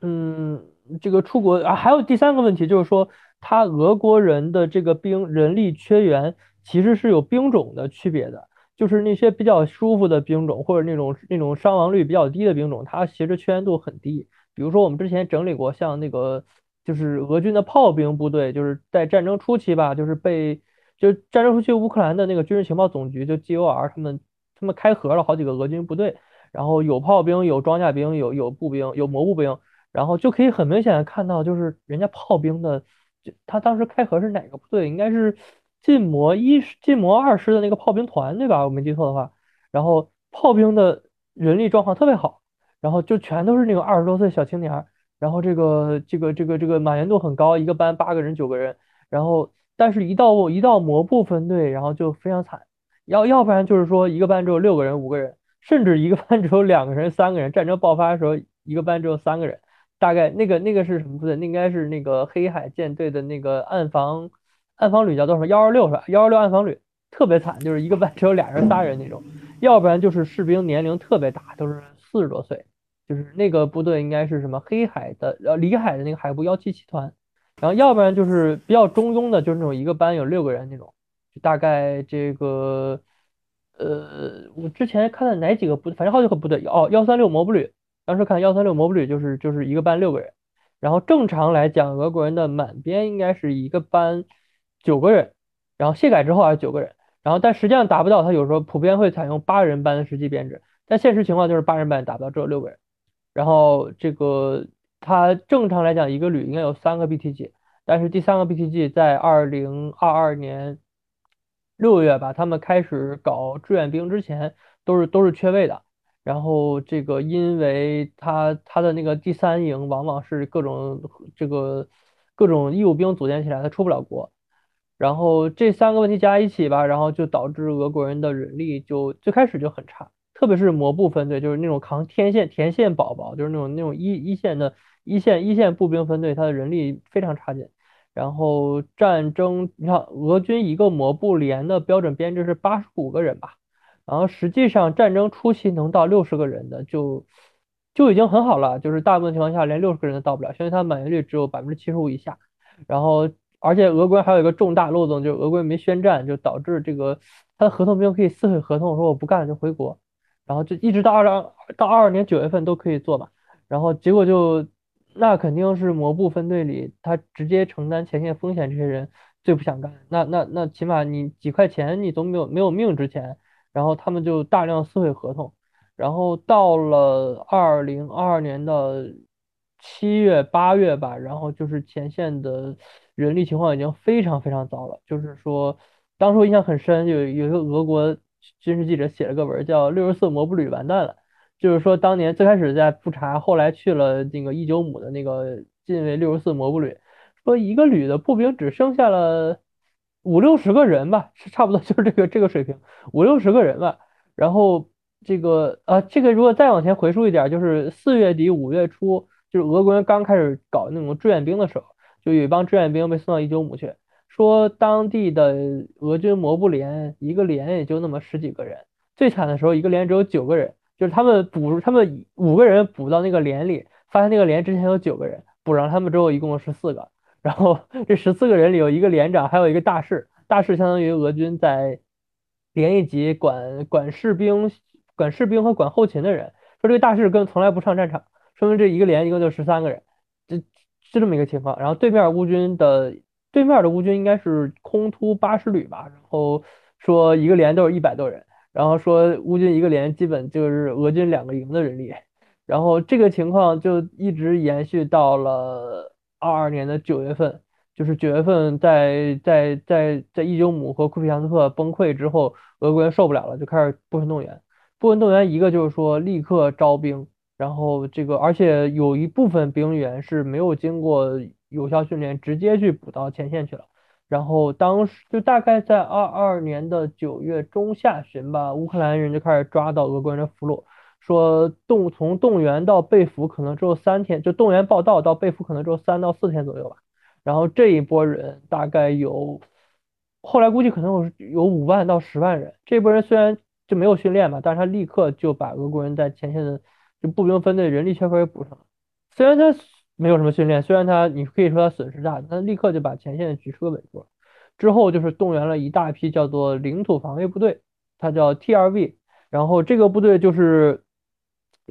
嗯，这个出国啊，还有第三个问题就是说，他俄国人的这个兵人力缺员，其实是有兵种的区别的。就是那些比较舒服的兵种，或者那种那种伤亡率比较低的兵种，它其实缺员度很低。比如说我们之前整理过，像那个就是俄军的炮兵部队，就是在战争初期吧，就是被就战争初期乌克兰的那个军事情报总局就 GOR 他们他们开合了好几个俄军部队，然后有炮兵，有装甲兵，有有步兵，有摩步兵，然后就可以很明显的看到，就是人家炮兵的，就他当时开合是哪个部队，应该是。禁摩一、禁摩二师的那个炮兵团，对吧？我没记错的话，然后炮兵的人力状况特别好，然后就全都是那个二十多岁小青年，然后这个这个这个这个满员度很高，一个班八个人、九个人，然后但是一到一到魔部分队，然后就非常惨，要要不然就是说一个班只有六个人、五个人，甚至一个班只有两个人、三个人。战争爆发的时候，一个班只有三个人。大概那个那个是什么部队？那应该是那个黑海舰队的那个暗防暗防旅叫多少？幺二六是吧？幺二六暗防旅特别惨，就是一个班只有俩人、仨人那种。要不然就是士兵年龄特别大，都是四十多岁。就是那个部队应该是什么黑海的呃里海的那个海部幺七七团。然后要不然就是比较中庸的，就是那种一个班有六个人那种。就大概这个呃，我之前看的哪几个部，反正好几个部队哦，幺三六摩步旅。当时看幺三六摩步旅就是就是一个班六个人，然后正常来讲，俄国人的满编应该是一个班九个人，然后卸改之后还是九个人，然后但实际上达不到，他有时候普遍会采用八人班的实际编制，但现实情况就是八人班达不到，只有六个人。然后这个他正常来讲一个旅应该有三个 BTG，但是第三个 BTG 在二零二二年六月吧，他们开始搞志愿兵之前都是都是缺位的。然后这个，因为他他的那个第三营往往是各种这个各种义务兵组建起来，他出不了国。然后这三个问题加一起吧，然后就导致俄国人的人力就最开始就很差，特别是摩步分队，就是那种扛天线天线宝宝，就是那种那种一一线的一线一线步兵分队，他的人力非常差劲。然后战争，你看俄军一个摩步连的标准编制是八十五个人吧。然后实际上战争初期能到六十个人的就就已经很好了，就是大部分情况下连六十个人都到不了，因为它满员率只有百分之七十五以下。然后而且俄国还有一个重大漏洞，就是俄国没宣战，就导致这个他的合同兵可以撕毁合同，说我不干了就回国，然后就一直到二二到二二年九月份都可以做嘛。然后结果就那肯定是摩步分队里他直接承担前线风险这些人最不想干，那那那起码你几块钱你总没有没有命值钱。然后他们就大量撕毁合同，然后到了二零二二年的七月八月吧，然后就是前线的人力情况已经非常非常糟了。就是说，当时我印象很深，有有一个俄国军事记者写了个文叫《六十四摩步旅完蛋了》，就是说当年最开始在富察，后来去了那个一九五的那个近卫六十四摩步旅，说一个旅的步兵只剩下了。五六十个人吧，是差不多就是这个这个水平，五六十个人吧。然后这个啊，这个如果再往前回溯一点，就是四月底五月初，就是俄国人刚开始搞那种志愿兵的时候，就有一帮志愿兵被送到一九五去，说当地的俄军摩步连一个连也就那么十几个人，最惨的时候一个连只有九个人，就是他们补他们五个人补到那个连里，发现那个连之前有九个人，补上他们之后一共十四个。然后 这十四个人里有一个连长，还有一个大士。大士相当于俄军在连一级管管士兵、管士兵和管后勤的人。说这个大士跟从来不上战场，说明这一个连一共就十三个人，这是这么一个情况。然后对面乌军的对面的乌军应该是空突八十旅吧。然后说一个连都是一百多人，然后说乌军一个连基本就是俄军两个营的人力。然后这个情况就一直延续到了。二二年的九月份，就是九月份，在在在在伊久姆和库皮扬斯克崩溃之后，俄国人受不了了，就开始部分动员。部分动员，一个就是说立刻招兵，然后这个而且有一部分兵员是没有经过有效训练，直接去补到前线去了。然后当时就大概在二二年的九月中下旬吧，乌克兰人就开始抓到俄国人的俘虏。说动从动员到被俘可能只有三天，就动员报道到被俘可能只有三到四天左右吧。然后这一波人大概有，后来估计可能有有五万到十万人。这波人虽然就没有训练嘛，但是他立刻就把俄国人在前线的就步兵分队人力缺口给补上了。虽然他没有什么训练，虽然他你可以说他损失大，他立刻就把前线举出了稳坐。之后就是动员了一大批叫做领土防卫部队，它叫 TRV。然后这个部队就是。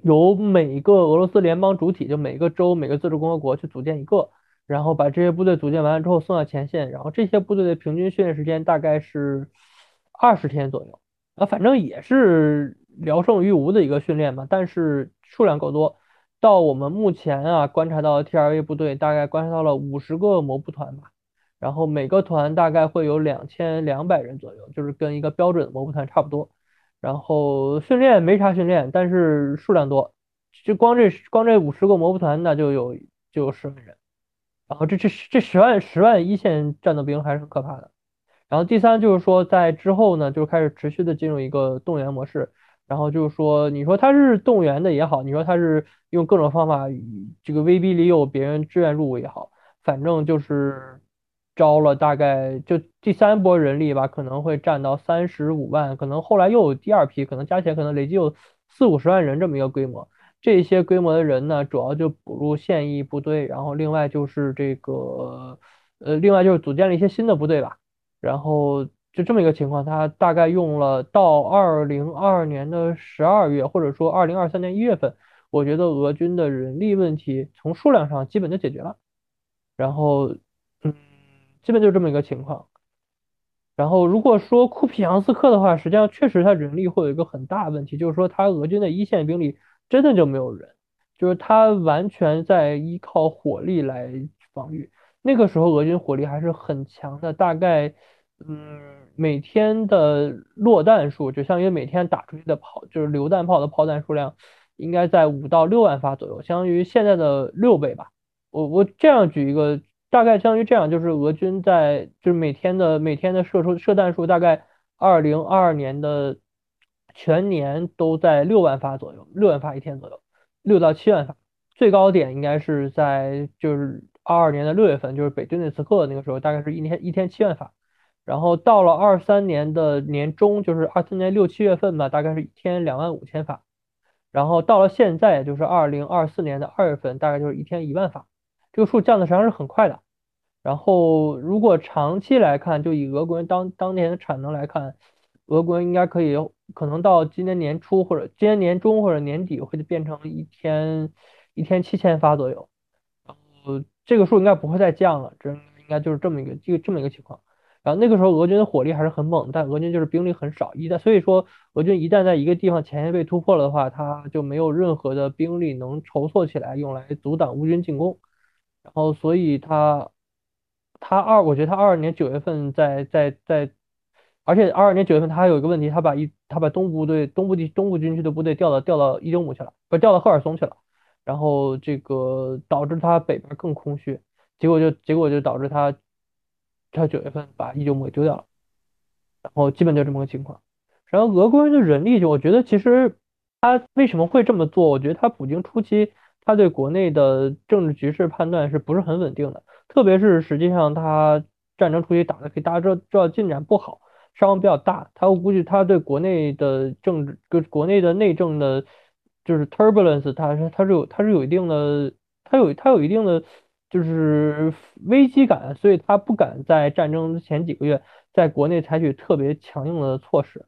由每个俄罗斯联邦主体，就每个州、每个自治共和国去组建一个，然后把这些部队组建完了之后送到前线，然后这些部队的平均训练时间大概是二十天左右，啊，反正也是聊胜于无的一个训练嘛，但是数量够多。到我们目前啊观察到 TRA 部队大概观察到了五十个摩步团吧，然后每个团大概会有两千两百人左右，就是跟一个标准的摩步团差不多。然后训练没啥训练，但是数量多，就光这光这五十个摩步团，那就有就有十万人。然后这这这十万十万一线战斗兵还是很可怕的。然后第三就是说，在之后呢，就开始持续的进入一个动员模式。然后就是说，你说他是动员的也好，你说他是用各种方法这个威逼利诱别人志愿入伍也好，反正就是招了大概就第三波人力吧，可能会占到三十五万，可能后来又有第二批，可能加起来可能累计有四五十万人这么一个规模。这些规模的人呢，主要就补入现役部队，然后另外就是这个呃，另外就是组建了一些新的部队吧。然后就这么一个情况，他大概用了到二零二二年的十二月，或者说二零二三年一月份，我觉得俄军的人力问题从数量上基本就解决了。然后，基本就这么一个情况。然后如果说库皮扬斯克的话，实际上确实他人力会有一个很大问题，就是说他俄军的一线兵力真的就没有人，就是他完全在依靠火力来防御。那个时候俄军火力还是很强的，大概。嗯，每天的落弹数，就相当于每天打出去的炮，就是榴弹炮的炮弹数量，应该在五到六万发左右，相当于现在的六倍吧。我我这样举一个，大概相当于这样，就是俄军在就是每天的每天的射出射弹数，大概二零二二年的全年都在六万发左右，六万发一天左右，六到七万发，最高点应该是在就是二二年的六月份，就是北顿涅茨克那个时候，大概是一天一天七万发。然后到了二三年的年中，就是二三年六七月份吧，大概是一天两万五千发。然后到了现在，就是二零二四年的二月份，大概就是一天一万发。这个数降的实际上是很快的。然后如果长期来看，就以俄国人当当年的产能来看，俄国人应该可以可能到今年年初或者今年年中或者年底会变成一天一天七千发左右。然后这个数应该不会再降了，这应该就是这么一个这个这么一个情况。然后那个时候俄军的火力还是很猛，但俄军就是兵力很少，一旦所以说俄军一旦在一个地方前线被突破了的话，他就没有任何的兵力能筹措起来用来阻挡乌军进攻。然后所以他他二，我觉得他二二年九月份在在在，而且二二年九月份他还有一个问题，他把一他把东部队东部地东部军区的部队调到调到伊久姆去了，不调到赫尔松去了，然后这个导致他北边更空虚，结果就结果就导致他。他九月份把伊久姆给丢掉了，然后基本就这么个情况。然后俄国人的人力，就我觉得其实他为什么会这么做？我觉得他普京初期他对国内的政治局势判断是不是很稳定的？特别是实际上他战争初期打的，可以大家知道知道进展不好，伤亡比较大。他我估计他对国内的政治跟国内的内政的，就是 turbulence，他是他是有他是有一定的，他有他有一定的。就是危机感，所以他不敢在战争前几个月在国内采取特别强硬的措施。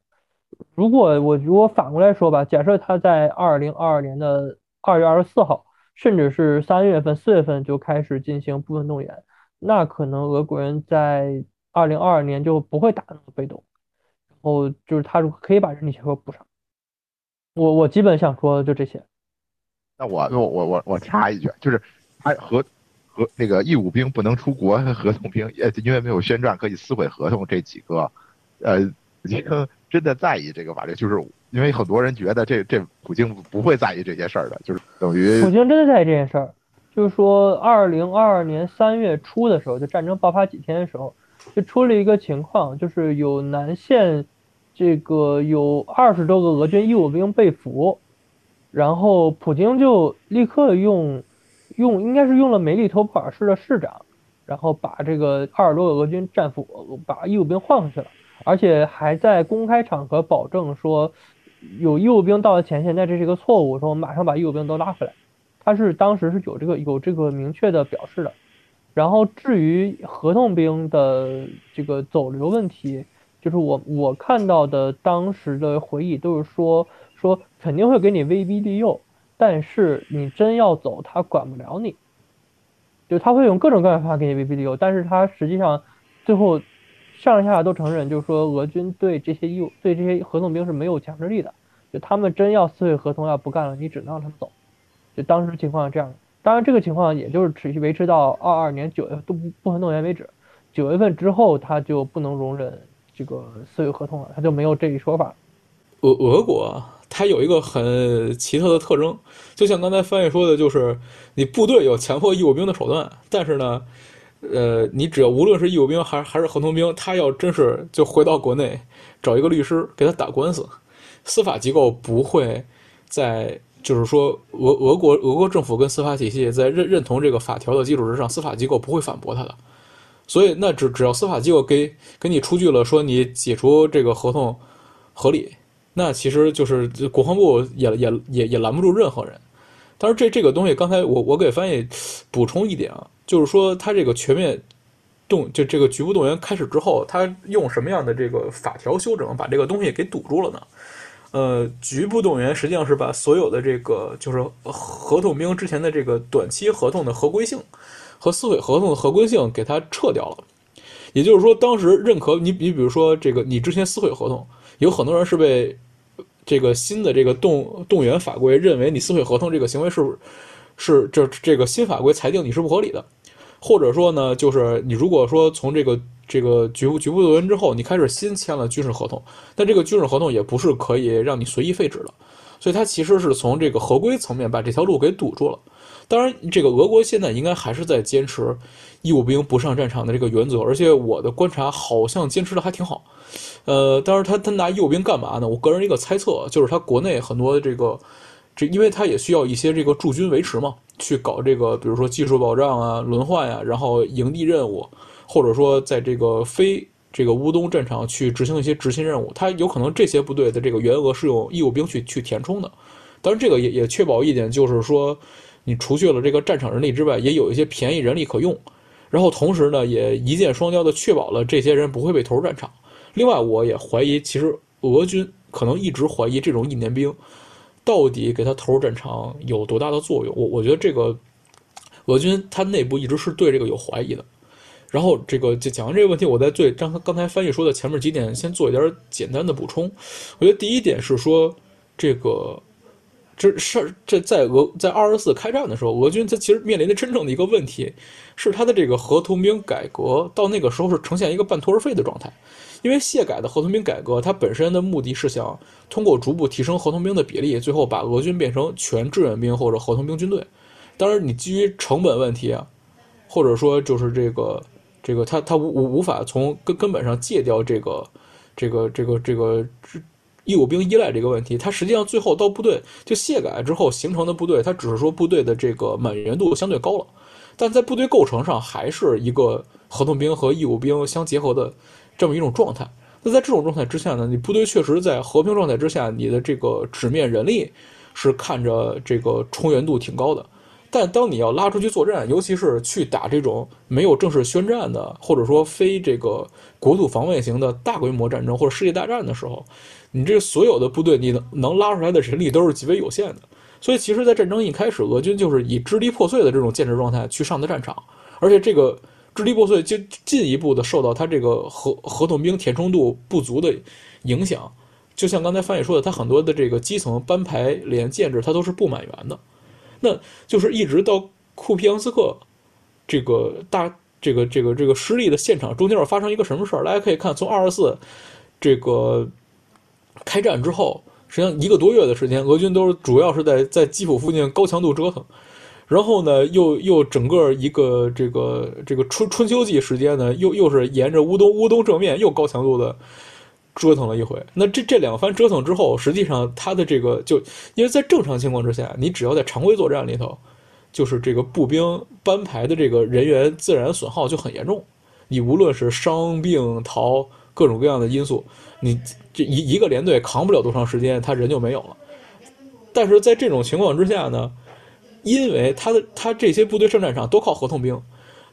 如果我如果反过来说吧，假设他在二零二二年的二月二十四号，甚至是三月份、四月份就开始进行部分动员，那可能俄国人在二零二二年就不会打那么被动。然后就是他如果可以把人力缺口补上，我我基本想说的就这些。那我我我我我插一句，就是他和。和那个义务兵不能出国，合同兵也因为没有宣战可以撕毁合同，这几个，呃，真的在意这个法律，就是因为很多人觉得这这普京不会在意这些事儿的，就是等于普京真的在意这件事儿，就是说二零二二年三月初的时候，就战争爆发几天的时候，就出了一个情况，就是有南线这个有二十多个俄军义务兵被俘，然后普京就立刻用。用应该是用了梅利托普尔市的市长，然后把这个二十多个俄军战俘把义务兵换回去了，而且还在公开场合保证说，有义务兵到了前线，那这是一个错误，说我们马上把义务兵都拉回来。他是当时是有这个有这个明确的表示的。然后至于合同兵的这个走流问题，就是我我看到的当时的回忆都是说说肯定会给你威逼利诱。但是你真要走，他管不了你，就他会用各种各样的方法给你威逼利诱。但是他实际上最后上上下下都承认，就是说俄军对这些义务、对这些合同兵是没有强制力的。就他们真要撕毁合同要不干了，你只能让他们走。就当时情况是这样。当然这个情况也就是持续维持到二二年九月都不部分动员为止。九月份之后他就不能容忍这个撕毁合同了，他就没有这一说法。俄俄国它有一个很奇特的特征，就像刚才翻译说的，就是你部队有强迫义务兵的手段，但是呢，呃，你只要无论是义务兵还还是合同兵，他要真是就回到国内找一个律师给他打官司，司法机构不会在就是说俄俄国俄国政府跟司法体系在认认同这个法条的基础之上，司法机构不会反驳他的。所以，那只只要司法机构给给你出具了说你解除这个合同合理，那其实就是国防部也也也也拦不住任何人。当然，这这个东西，刚才我我给翻译补充一点啊，就是说他这个全面动就这个局部动员开始之后，他用什么样的这个法条修整把这个东西给堵住了呢？呃，局部动员实际上是把所有的这个就是合同兵之前的这个短期合同的合规性。和撕毁合同的合规性给它撤掉了，也就是说，当时认可你，你比如说这个，你之前撕毁合同，有很多人是被这个新的这个动动员法规认为你撕毁合同这个行为是是这这个新法规裁定你是不合理的，或者说呢，就是你如果说从这个这个局部局部动员之后，你开始新签了军事合同，但这个军事合同也不是可以让你随意废止的，所以它其实是从这个合规层面把这条路给堵住了。当然，这个俄国现在应该还是在坚持义务兵不上战场的这个原则，而且我的观察好像坚持的还挺好。呃，当然他他拿义务兵干嘛呢？我个人一个猜测就是他国内很多这个这，因为他也需要一些这个驻军维持嘛，去搞这个比如说技术保障啊、轮换呀，然后营地任务，或者说在这个非这个乌东战场去执行一些执行任务，他有可能这些部队的这个员额是用义务兵去去填充的。当然，这个也也确保一点，就是说。你除去了这个战场人力之外，也有一些便宜人力可用，然后同时呢，也一箭双雕的确保了这些人不会被投入战场。另外，我也怀疑，其实俄军可能一直怀疑这种一年兵到底给他投入战场有多大的作用。我我觉得这个俄军他内部一直是对这个有怀疑的。然后这个就讲完这个问题，我在对刚刚才翻译说的前面几点先做一点简单的补充。我觉得第一点是说这个。这是这在俄在二十四开战的时候，俄军它其实面临的真正的一个问题，是它的这个合同兵改革到那个时候是呈现一个半途而废的状态，因为谢改的合同兵改革，它本身的目的是想通过逐步提升合同兵的比例，最后把俄军变成全志愿兵或者合同兵军队。当然，你基于成本问题啊，或者说就是这个这个他他无无无法从根根本上戒掉这个这个这个这个。义务兵依赖这个问题，它实际上最后到部队就卸改之后形成的部队，它只是说部队的这个满员度相对高了，但在部队构成上还是一个合同兵和义务兵相结合的这么一种状态。那在这种状态之下呢，你部队确实在和平状态之下，你的这个纸面人力是看着这个充员度挺高的，但当你要拉出去作战，尤其是去打这种没有正式宣战的，或者说非这个国土防卫型的大规模战争或者世界大战的时候。你这所有的部队，你能能拉出来的人力都是极为有限的，所以其实，在战争一开始，俄军就是以支离破碎的这种建制状态去上的战场，而且这个支离破碎就进一步的受到他这个合合同兵填充度不足的影响。就像刚才翻译说的，他很多的这个基层班排连建制，它都是不满员的。那就是一直到库皮扬斯克这个大这个这个这个失利的现场中间发生一个什么事儿？大家可以看，从二十四这个。开战之后，实际上一个多月的时间，俄军都是主要是在在基辅附近高强度折腾，然后呢，又又整个一个这个这个春春秋季时间呢，又又是沿着乌东乌东正面又高强度的折腾了一回。那这这两番折腾之后，实际上他的这个就因为在正常情况之下，你只要在常规作战里头，就是这个步兵班排的这个人员自然损耗就很严重，你无论是伤病逃各种各样的因素，你。这一一个连队扛不了多长时间，他人就没有了。但是在这种情况之下呢，因为他的他这些部队上战场都靠合同兵，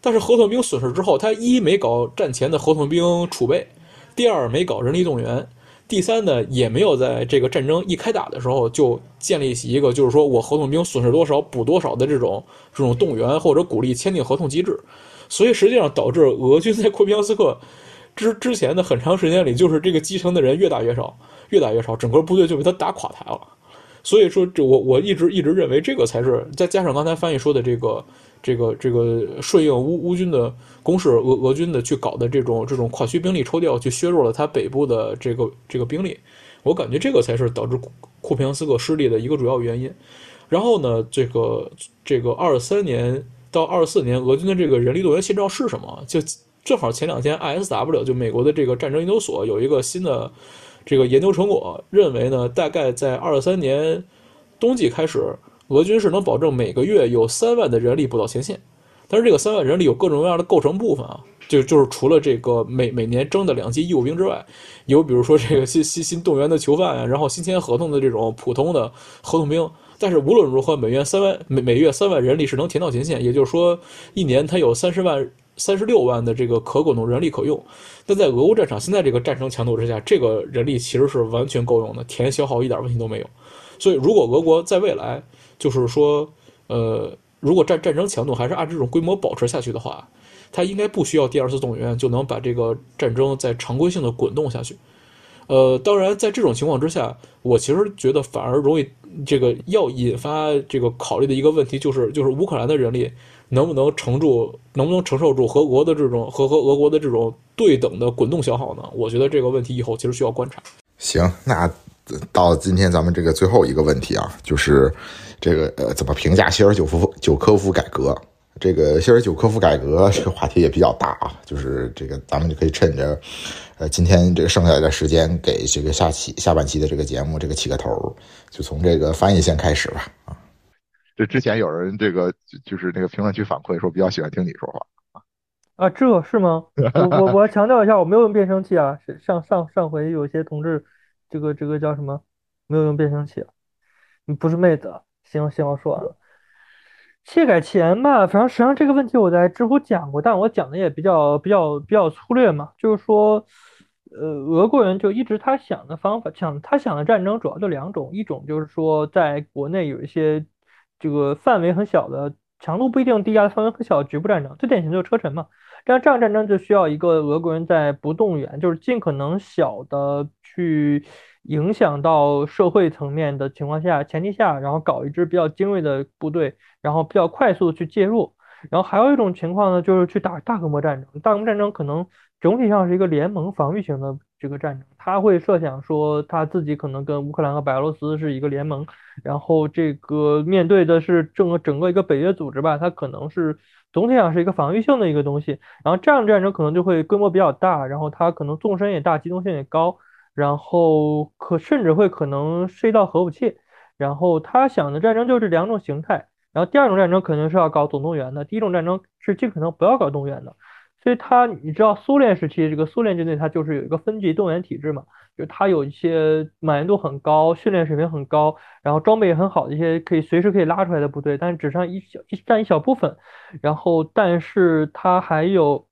但是合同兵损失之后，他一没搞战前的合同兵储备，第二没搞人力动员，第三呢也没有在这个战争一开打的时候就建立起一个就是说我合同兵损失多少补多少的这种这种动员或者鼓励签订合同机制，所以实际上导致俄军在库皮扬斯克。之之前的很长时间里，就是这个基层的人越打越少，越打越少，整个部队就被他打垮台了。所以说，这我我一直一直认为这个才是，再加上刚才翻译说的这个这个这个顺应乌乌军的攻势，俄俄军的去搞的这种这种跨区兵力抽调，去削弱了他北部的这个这个兵力。我感觉这个才是导致库库平斯克失利的一个主要原因。然后呢，这个这个二三年到二四年，俄军的这个人力动员现状是什么？就正好前两天，ISW 就美国的这个战争研究所有一个新的这个研究成果，认为呢，大概在二三年冬季开始，俄军是能保证每个月有三万的人力补到前线。但是这个三万人力有各种各样的构成部分啊，就就是除了这个每每年征的两级义务兵之外，有比如说这个新新新动员的囚犯啊，然后新签合同的这种普通的合同兵。但是无论如何，每月三万每每月三万人力是能填到前线，也就是说一年它有三十万三十六万的这个可滚动人力可用。但在俄乌战场现在这个战争强度之下，这个人力其实是完全够用的，填消耗一点问题都没有。所以如果俄国在未来就是说呃。如果战战争强度还是按这种规模保持下去的话，它应该不需要第二次动员就能把这个战争在常规性的滚动下去。呃，当然，在这种情况之下，我其实觉得反而容易这个要引发这个考虑的一个问题就是，就是乌克兰的人力能不能承住，能不能承受住和俄国的这种和和俄国的这种对等的滚动消耗呢？我觉得这个问题以后其实需要观察。行，那到今天咱们这个最后一个问题啊，就是。这个呃，怎么评价希尔久夫久科夫改革？这个希尔久科夫改革这个话题也比较大啊，就是这个咱们就可以趁着，呃，今天这个剩下来的时间，给这个下期下半期的这个节目这个起个头，就从这个翻译先开始吧啊。这之前有人这个就是那个评论区反馈说比较喜欢听你说话啊，这是吗？我我我要强调一下，我没有用变声器啊，上上上回有些同志这个这个叫什么没有用变声器，你不是妹子。行行，我说完了。卸改前吧，反正实际上这个问题我在知乎讲过，但我讲的也比较比较比较粗略嘛。就是说，呃，俄国人就一直他想的方法，想他想的战争主要就两种，一种就是说在国内有一些这个范围很小的、强度不一定低啊、范围很小的局部战争，最典型就是车臣嘛。这样这样战争就需要一个俄国人在不动员，就是尽可能小的去。影响到社会层面的情况下，前提下，然后搞一支比较精锐的部队，然后比较快速的去介入。然后还有一种情况呢，就是去打大规模战争。大规模战争可能整体上是一个联盟防御型的这个战争，他会设想说他自己可能跟乌克兰和白俄罗斯是一个联盟，然后这个面对的是整个整个一个北约组织吧，它可能是总体上是一个防御性的一个东西。然后这样的战争可能就会规模比较大，然后它可能纵深也大，机动性也高。然后可甚至会可能涉及到核武器，然后他想的战争就是两种形态，然后第二种战争肯定是要搞总动员的，第一种战争是尽可能不要搞动员的，所以他你知道苏联时期这个苏联军队它就是有一个分级动员体制嘛，就是它有一些满员度很高、训练水平很高，然后装备也很好的一些可以随时可以拉出来的部队，但是只占一小一占一小部分，然后但是它还有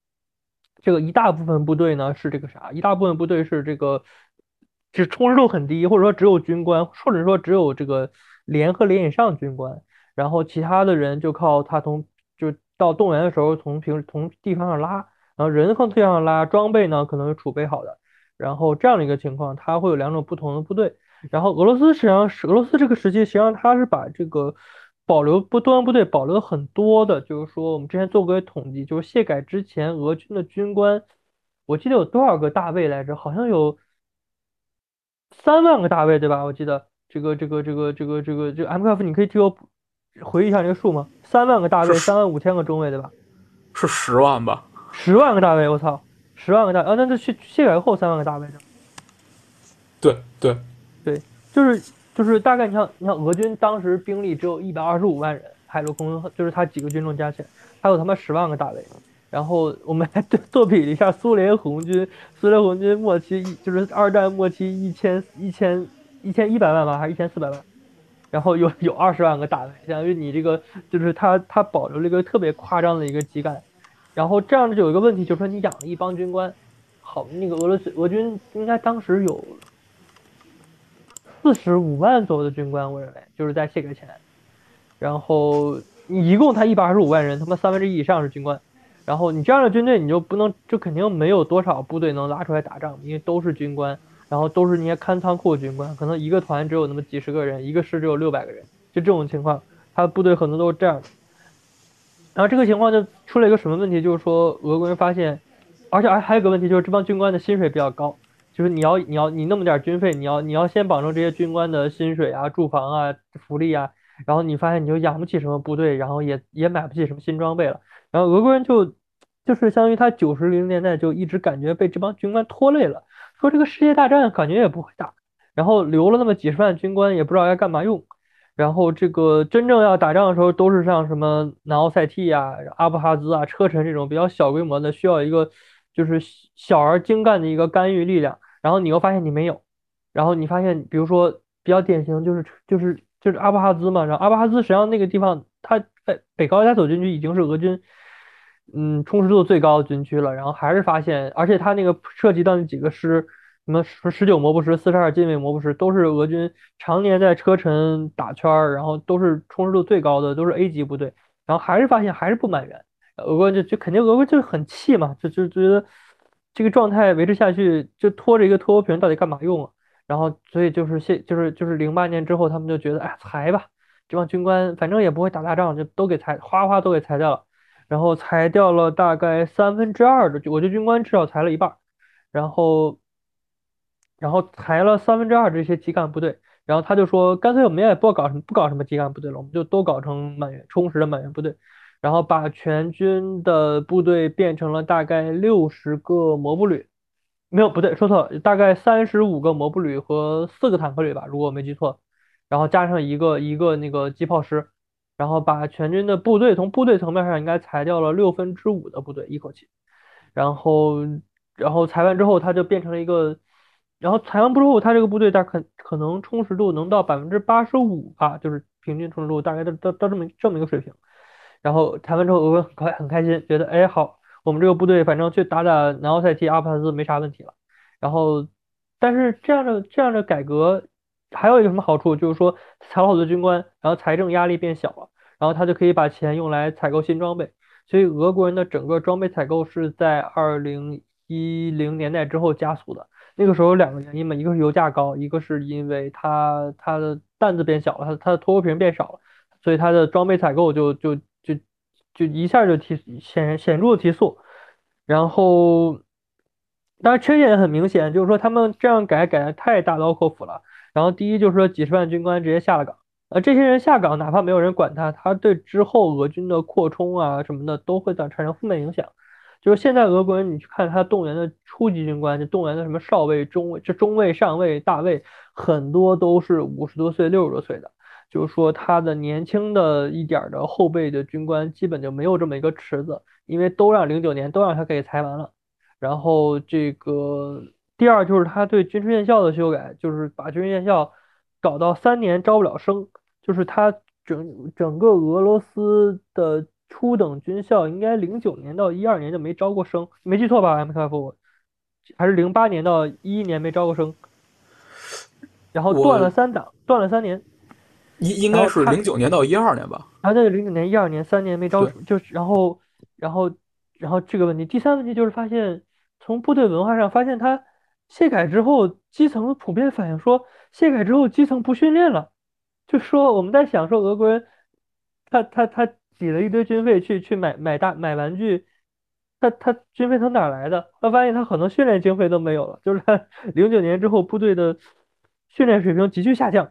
这个一大部分部队呢是这个啥？一大部分部队是这个。就充实度很低，或者说只有军官，或者说只有这个连和连以上军官，然后其他的人就靠他从到动员的时候从平从地方上拉，然后人从地方上拉，装备呢可能是储备好的，然后这样的一个情况，它会有两种不同的部队。然后俄罗斯实际上是俄罗斯这个时期，实际上它是把这个保留不动员部队保留很多的，就是说我们之前做过一统计，就是卸改之前俄军的军官，我记得有多少个大尉来着？好像有。三万个大尉对吧？我记得这个这个这个这个这个这个 M 克夫，你可以替我回忆一下这个数吗？三万个大尉，三万五千个中尉对吧？是十万吧？十万个大尉，我操，十万个大啊！那这卸卸改后三万个大尉的。对对对，就是就是大概你像你像俄军当时兵力只有一百二十五万人，海陆空就是他几个军种加起来，还有他妈十万个大尉。然后我们还 对对比了一下苏联红军，苏联红军末期就是二战末期一千一千一千一百万吧，还是一千四百万？然后有有二十万个大尉，相当于你这个就是他他保留了一个特别夸张的一个基干。然后这样就有一个问题，就是说你养了一帮军官，好，那个俄罗斯俄军应该当时有四十五万左右的军官，我认为就是在这个前。然后你一共才一百二十五万人，他妈三分之一以上是军官。然后你这样的军队，你就不能，就肯定没有多少部队能拉出来打仗，因为都是军官，然后都是那些看仓库的军官，可能一个团只有那么几十个人，一个师只有六百个人，就这种情况，他的部队很多都是这样的。然后这个情况就出了一个什么问题，就是说俄国人发现，而且还还有个问题就是这帮军官的薪水比较高，就是你要你要你那么点军费，你要你要先保证这些军官的薪水啊、住房啊、福利啊，然后你发现你就养不起什么部队，然后也也买不起什么新装备了，然后俄国人就就是相当于他九十零年代就一直感觉被这帮军官拖累了，说这个世界大战感觉也不会打，然后留了那么几十万军官也不知道该干嘛用。然后这个真正要打仗的时候，都是像什么南奥塞梯啊、阿布哈兹啊、车臣这种比较小规模的，需要一个就是小而精干的一个干预力量。然后你又发现你没有，然后你发现，比如说比较典型就是就是就是阿布哈兹嘛，然后阿布哈兹实际上那个地方，它北北高加索军区已经是俄军嗯充实度最高的军区了，然后还是发现，而且他那个涉及到那几个师。什么十十九摩步师、四十二近卫摩步师，都是俄军常年在车臣打圈儿，然后都是充实度最高的，都是 A 级部队，然后还是发现还是不满员，俄国就就肯定俄国就很气嘛，就就觉得这个状态维持下去，就拖着一个拖油瓶到底干嘛用啊？然后所以就是现就是就是零八年之后，他们就觉得哎裁吧，这帮军官反正也不会打大仗，就都给裁，哗哗都给裁掉了，然后裁掉了大概三分之二的，我觉得军官至少裁了一半，然后。然后裁了三分之二这些基干部队，然后他就说，干脆我们也不搞什么不搞什么基干部队了，我们就都搞成满员充实的满员部队，然后把全军的部队变成了大概六十个摩步旅，没有不对，说错了，大概三十五个摩步旅和四个坦克旅吧，如果我没记错，然后加上一个一个那个机炮师，然后把全军的部队从部队层面上应该裁掉了六分之五的部队一口气，然后然后裁完之后，他就变成了一个。然后裁完之后，他这个部队大可可能充实度能到百分之八十五吧，就是平均充实度大概到到到这么这么一个水平。然后裁完之后，俄国很开很开心，觉得哎好，我们这个部队反正去打打南奥塞梯、阿布哈兹没啥问题了。然后，但是这样的这样的改革还有一个什么好处，就是说裁了好多军官，然后财政压力变小了，然后他就可以把钱用来采购新装备。所以俄国人的整个装备采购是在二零一零年代之后加速的。那个时候有两个原因嘛，一个是油价高，一个是因为它它的担子变小了，它它的拖油瓶变少了，所以它的装备采购就就就就一下就提显显著的提速。然后，当然缺陷也很明显，就是说他们这样改改的太大刀阔斧了。然后第一就是说几十万军官直接下了岗，呃，这些人下岗，哪怕没有人管他，他对之后俄军的扩充啊什么的都会产产生负面影响。就是现在俄国人，你去看他动员的初级军官，就动员的什么少尉、中尉，这中尉、上尉、大尉，很多都是五十多岁、六十多岁的。就是说，他的年轻的一点的后备的军官，基本就没有这么一个池子，因为都让零九年都让他给裁完了。然后这个第二就是他对军事院校的修改，就是把军事院校搞到三年招不了生，就是他整整个俄罗斯的。初等军校应该零九年到一二年就没招过生，没记错吧？M K F，还是零八年到一一年没招过生，然后断了三档，断了三年，应应该是零九年到一二年吧？啊，对，零九年一二年三年没招，就是然后然后然后这个问题，第三问题就是发现从部队文化上发现他卸改之后，基层普遍反映说卸改之后基层不训练了，就说我们在想说俄国人他他他。挤了一堆军费去去买买大买玩具，他他军费从哪来的？他发现他很多训练经费都没有了，就是他 零九年之后部队的训练水平急剧下降，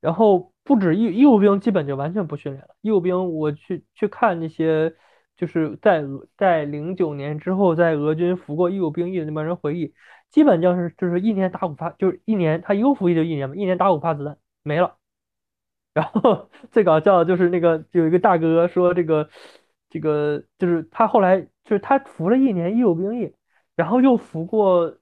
然后不止义义务兵基本就完全不训练了。义务兵我去去看那些就是在在零九年之后在俄军服过义务兵役的那帮人回忆，基本就是就是一年打五发，就是一年他一共服役就一年嘛，一年打五发子弹没了。然后最搞笑的就是那个有一个大哥说这个这个就是他后来就是他服了一年义务兵役，然后又服过，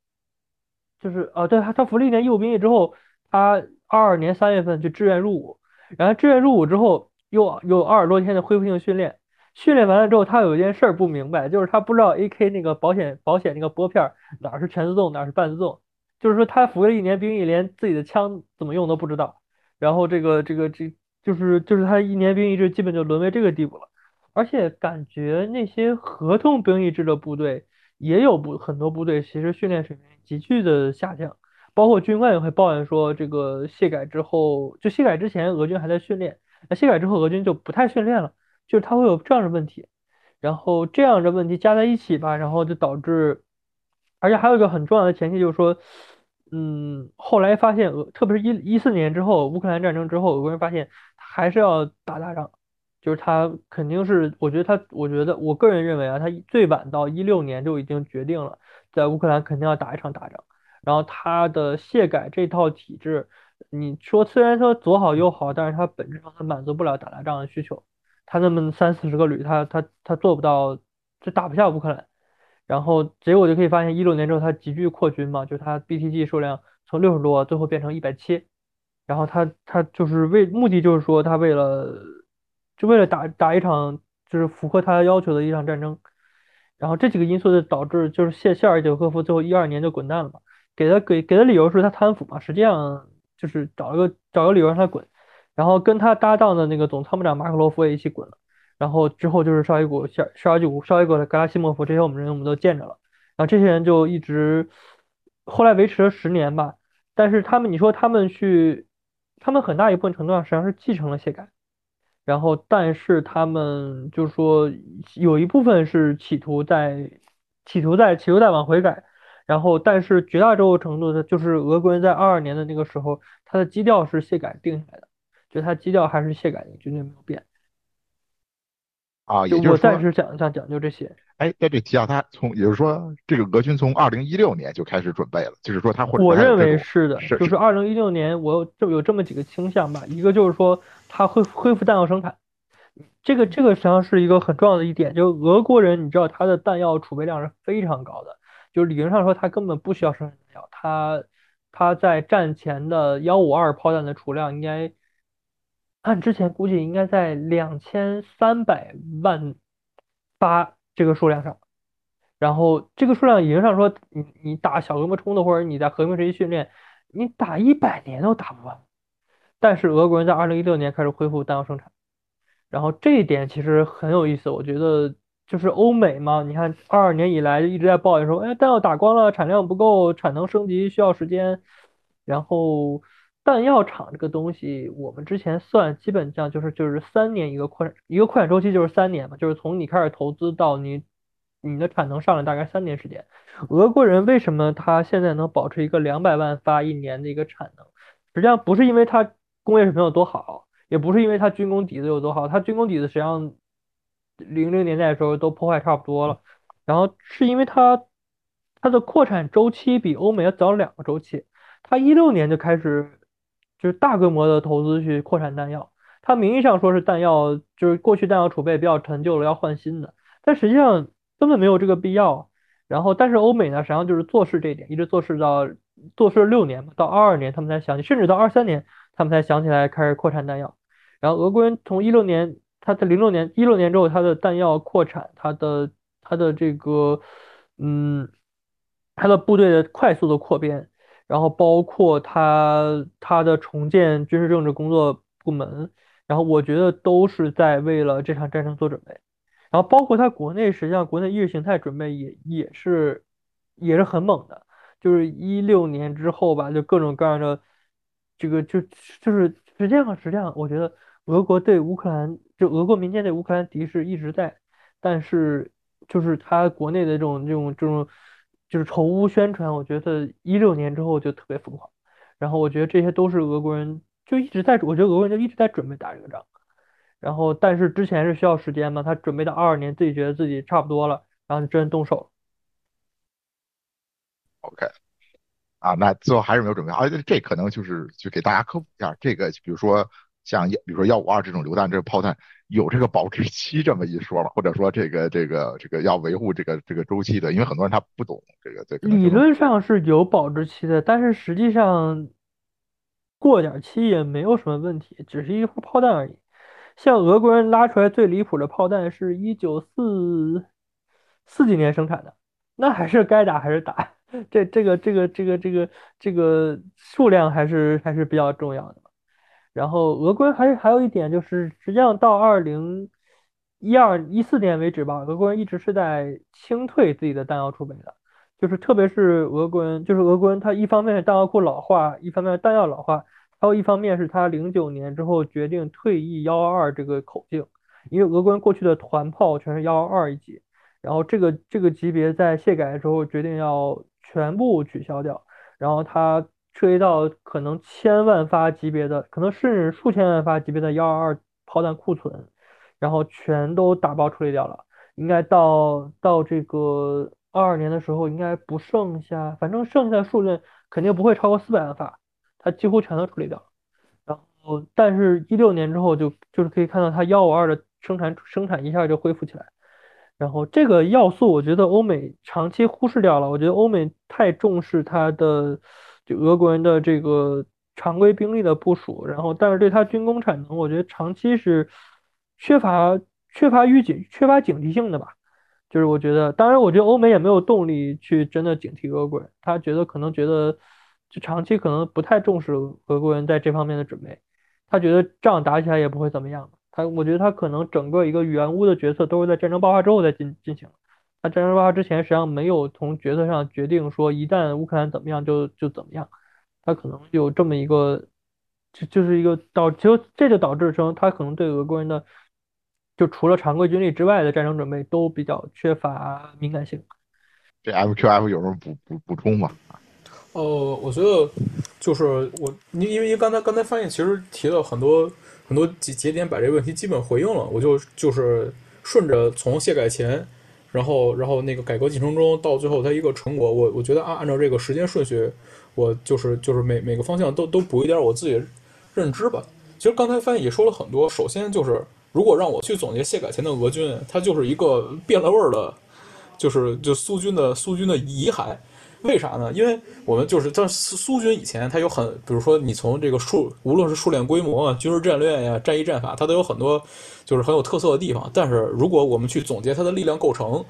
就是啊对他他服了一年义务兵役之后，他二二年三月份去志愿入伍，然后志愿入伍之后又有二十多天的恢复性训练，训练完了之后他有一件事儿不明白，就是他不知道 AK 那个保险保险那个拨片哪是全自动哪是半自动，就是说他服了一年兵役，连自己的枪怎么用都不知道。然后这个这个这就是就是他一年兵役制基本就沦为这个地步了，而且感觉那些合同兵役制的部队也有部很多部队其实训练水平急剧的下降，包括军官也会抱怨说这个卸改之后，就卸改之前俄军还在训练，那卸改之后俄军就不太训练了，就是他会有这样的问题，然后这样的问题加在一起吧，然后就导致而且还有一个很重要的前提就是说，嗯，后来发现俄，特别是一一四年之后，乌克兰战争之后，俄国人发现还是要打大仗，就是他肯定是，我觉得他，我觉得我个人认为啊，他最晚到一六年就已经决定了，在乌克兰肯定要打一场大仗，然后他的卸改这套体制，你说虽然说左好右好，但是他本质上他满足不了打大仗的需求，他那么三四十个旅，他他他做不到，就打不下乌克兰。然后结果就可以发现，一六年之后他急剧扩军嘛，就是它 BTG 数量从六十多最后变成一百七，然后他他就是为目的就是说他为了就为了打打一场就是符合他要求的一场战争，然后这几个因素就导致就是谢谢尔久科夫最后一二年就滚蛋了嘛，给他给给的理由是他贪腐嘛，实际上就是找一个找个理由让他滚，然后跟他搭档的那个总参谋长马克罗夫也一起滚了。然后之后就是绍伊古、绍绍伊古、绍伊古的格拉西莫夫这些我们人我们都见着了，然后这些人就一直后来维持了十年吧，但是他们你说他们去，他们很大一部分程度上实际上是继承了谢改，然后但是他们就是说有一部分是企图在企图在企图在往回改，然后但是绝大多数程度的就是俄国人在二二年的那个时候，他的基调是谢改定下来的，就它基调还是谢改，绝对没有变。啊，也就暂时讲讲讲究这些。哎，在这提到他从，也就是说，这个俄军从二零一六年就开始准备了，就是说他会。我认为是的，是就是二零一六年，我就有这么几个倾向吧。一个就是说，他恢恢复弹药生产，这个这个实际上是一个很重要的一点。就俄国人，你知道他的弹药储备量是非常高的，就理论上说他根本不需要生产弹药，他他在战前的幺五二炮弹的储量应该。按之前估计应该在两千三百万发这个数量上，然后这个数量已经上说，你你打小规模冲突或者你在和平时期训练，你打一百年都打不完。但是俄国人在二零一六年开始恢复弹药生产，然后这一点其实很有意思。我觉得就是欧美嘛，你看二二年以来一直在抱怨说，哎，弹药打光了，产量不够，产能升级需要时间，然后。弹药厂这个东西，我们之前算基本上就是就是三年一个扩一个扩产周期就是三年嘛，就是从你开始投资到你你的产能上来大概三年时间。俄国人为什么他现在能保持一个两百万发一年的一个产能？实际上不是因为他工业水平有多好，也不是因为他军工底子有多好，他军工底子实际上零零年代的时候都破坏差不多了，然后是因为他他的扩产周期比欧美要早两个周期，他一六年就开始。就是大规模的投资去扩产弹药，它名义上说是弹药，就是过去弹药储备比较陈旧了，要换新的，但实际上根本没有这个必要。然后，但是欧美呢，实际上就是做事这一点，一直做事到做事六年到二二年他们才想起，甚至到二三年他们才想起来开始扩产弹药。然后俄国人从一六年，他在零六年一六年之后，他的弹药扩产，他的他的这个，嗯，他的部队的快速的扩编。然后包括他他的重建军事政治工作部门，然后我觉得都是在为了这场战争做准备。然后包括他国内，实际上国内意识形态准备也也是也是很猛的。就是一六年之后吧，就各种各样的这个就就是实际上实际上，我觉得俄国对乌克兰就俄国民间对乌克兰敌视一直在，但是就是他国内的这种这种这种。就是仇乌宣传，我觉得一六年之后就特别疯狂，然后我觉得这些都是俄国人就一直在，我觉得俄国人就一直在准备打这个仗，然后但是之前是需要时间嘛，他准备到二二年自己觉得自己差不多了，然后就真动手。OK，啊，那最后还是没有准备好，这可能就是就给大家科普一下，这个比如说像比如说幺五二这种榴弹，这个炮弹。有这个保质期这么一说吗？或者说这个这个这个要维护这个这个周期的？因为很多人他不懂这个这个。理论上是有保质期的，但是实际上过点期也没有什么问题，只是一发炮弹而已。像俄国人拉出来最离谱的炮弹是一九四四几年生产的，那还是该打还是打。这这个这个这个这个这个数量还是还是比较重要的。然后俄国人还还有一点就是，实际上到二零一二一四年为止吧，俄国人一直是在清退自己的弹药储备的，就是特别是俄国人，就是俄国人他一方面是弹药库老化，一方面弹药老化，还有一方面是他零九年之后决定退役幺二二这个口径，因为俄国人过去的团炮全是幺二二一级，然后这个这个级别在卸改之后决定要全部取消掉，然后它涉及到可能千万发级别的，可能甚至数千万发级别的幺二二炮弹库存，然后全都打包处理掉了。应该到到这个二二年的时候，应该不剩下，反正剩下的数量肯定不会超过四百万发，它几乎全都处理掉了。然后，但是一六年之后就就是可以看到它幺五二的生产生产一下就恢复起来。然后这个要素，我觉得欧美长期忽视掉了。我觉得欧美太重视它的就俄国人的这个常规兵力的部署，然后但是对它军工产能，我觉得长期是缺乏缺乏预警、缺乏警惕性的吧。就是我觉得，当然，我觉得欧美也没有动力去真的警惕俄国人，他觉得可能觉得就长期可能不太重视俄国人在这方面的准备，他觉得仗打起来也不会怎么样。他我觉得他可能整个一个原乌的决策都是在战争爆发之后再进进行，他战争爆发之前实际上没有从决策上决定说一旦乌克兰怎么样就就怎么样，他可能有这么一个就就是一个导就这就导致成他可能对俄国人的就除了常规军力之外的战争准备都比较缺乏敏感性。这 MQF 有什么补补补充吗？呃，我觉得就是我，因因为刚才刚才翻译其实提了很多。很多节节点把这个问题基本回应了，我就就是顺着从卸改前，然后然后那个改革进程中到最后它一个成果，我我觉得按按照这个时间顺序，我就是就是每每个方向都都补一点我自己认知吧。其实刚才翻译也说了很多，首先就是如果让我去总结谢改前的俄军，它就是一个变了味儿的，就是就苏军的苏军的遗骸。为啥呢？因为我们就是在苏苏军以前，它有很，比如说你从这个数，无论是数量规模啊、军事战略呀、战役战法，它都有很多就是很有特色的地方。但是如果我们去总结它的力量构成，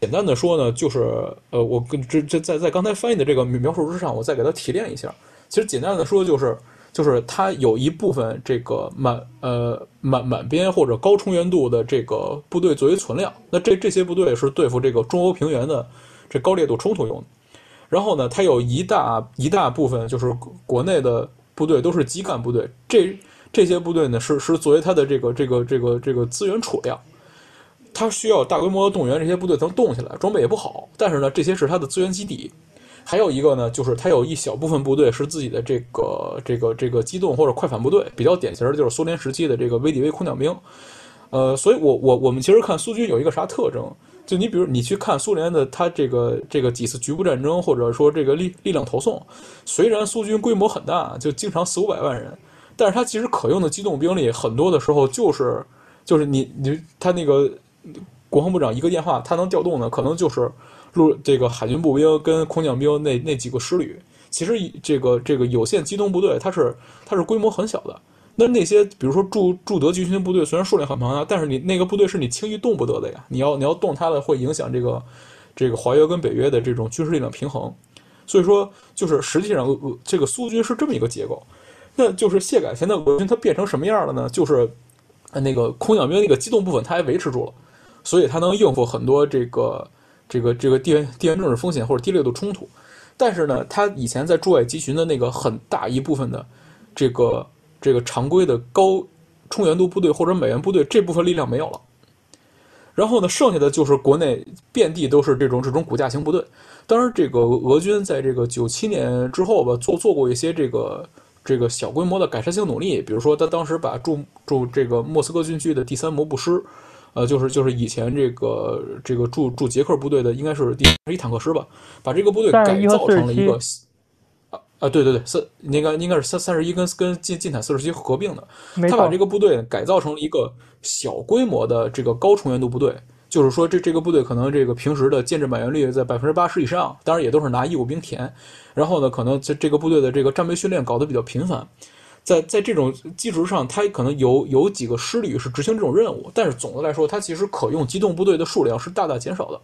简单的说呢，就是呃，我跟这这在在刚才翻译的这个描述之上，我再给它提炼一下。其实简单的说，就是就是它有一部分这个满呃满满编或者高充员度的这个部队作为存量，那这这些部队是对付这个中欧平原的这高烈度冲突用的。然后呢，它有一大一大部分就是国内的部队都是基干部队，这这些部队呢是是作为它的这个这个这个这个资源储量，它需要大规模的动员，这些部队能动起来，装备也不好，但是呢，这些是它的资源基底。还有一个呢，就是它有一小部分部队是自己的这个这个这个机动或者快反部队，比较典型的就是苏联时期的这个 VDV 空降兵。呃，所以我我我们其实看苏军有一个啥特征？就你比如你去看苏联的他这个这个几次局部战争，或者说这个力力量投送，虽然苏军规模很大，就经常四五百万人，但是他其实可用的机动兵力很多的时候就是就是你你他那个国防部长一个电话，他能调动的可能就是陆这个海军步兵跟空降兵那那几个师旅，其实这个这个有限机动部队它是它是规模很小的。那那些，比如说驻驻德集群部队，虽然数量很庞大，但是你那个部队是你轻易动不得的呀。你要你要动它了，会影响这个这个华约跟北约的这种军事力量平衡。所以说，就是实际上这个苏军是这么一个结构。那就是谢改前的俄军，它变成什么样了呢？就是那个空降兵那个机动部分，它还维持住了，所以它能应付很多这个这个这个地缘地缘政治风险或者低烈度冲突。但是呢，它以前在驻外集群的那个很大一部分的这个。这个常规的高充员度部队或者美元部队这部分力量没有了，然后呢，剩下的就是国内遍地都是这种这种骨架型部队。当然，这个俄军在这个九七年之后吧，做做过一些这个这个小规模的改善性努力，比如说他当时把驻驻这个莫斯科军区的第三摩步师，呃，就是就是以前这个这个驻驻捷克部队的应该是第一坦克师吧，把这个部队改造成了一个。啊，对对对，三应该应该是三三十一跟跟近近坦四十七合并的，他把这个部队改造成了一个小规模的这个高重员度部队，就是说这这个部队可能这个平时的建制满员率在百分之八十以上，当然也都是拿义务兵填，然后呢，可能这这个部队的这个战备训练搞得比较频繁，在在这种基础上，他可能有有几个师旅是执行这种任务，但是总的来说，它其实可用机动部队的数量是大大减少的。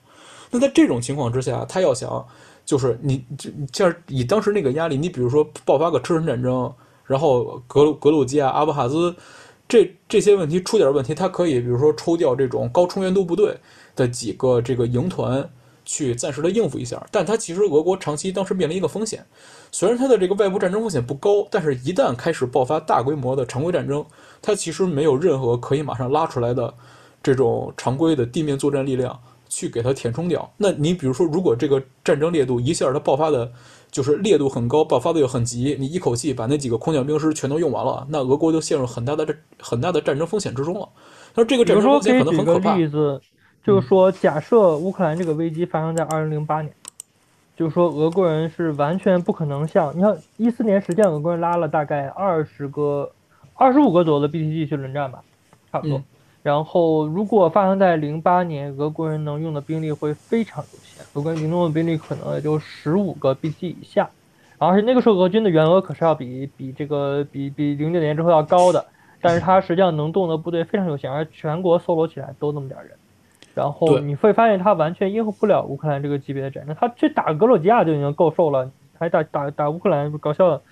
那在这种情况之下，他要想。就是你，这像以当时那个压力，你比如说爆发个车臣战争，然后格鲁格鲁吉亚、阿布哈兹，这这些问题出点问题，他可以比如说抽调这种高充员度部队的几个这个营团去暂时的应付一下。但他其实俄国长期当时面临一个风险，虽然他的这个外部战争风险不高，但是一旦开始爆发大规模的常规战争，他其实没有任何可以马上拉出来的这种常规的地面作战力量。去给它填充掉。那你比如说，如果这个战争烈度一下它爆发的，就是烈度很高，爆发的又很急，你一口气把那几个空降兵师全都用完了，那俄国就陷入很大的这很大的战争风险之中了。那这个战争风险可能很可怕。例子，就是说，假设乌克兰这个危机发生在二零零八年。就是说，俄国人是完全不可能像你看，一四年实际上俄国人拉了大概二十个、二十五个左右的 BTG 去轮战吧，差不多。然后，如果发生在零八年，俄国人能用的兵力会非常有限，俄国人能用的兵力可能也就十五个 B G 以下。而且那个时候俄军的员额可是要比比这个比比零九年之后要高的，但是他实际上能动的部队非常有限，而全国搜罗起来都那么点人。然后你会发现，他完全应付不了乌克兰这个级别的战争。他去打格鲁吉亚就已经够受了，还打打打乌克兰，搞笑了。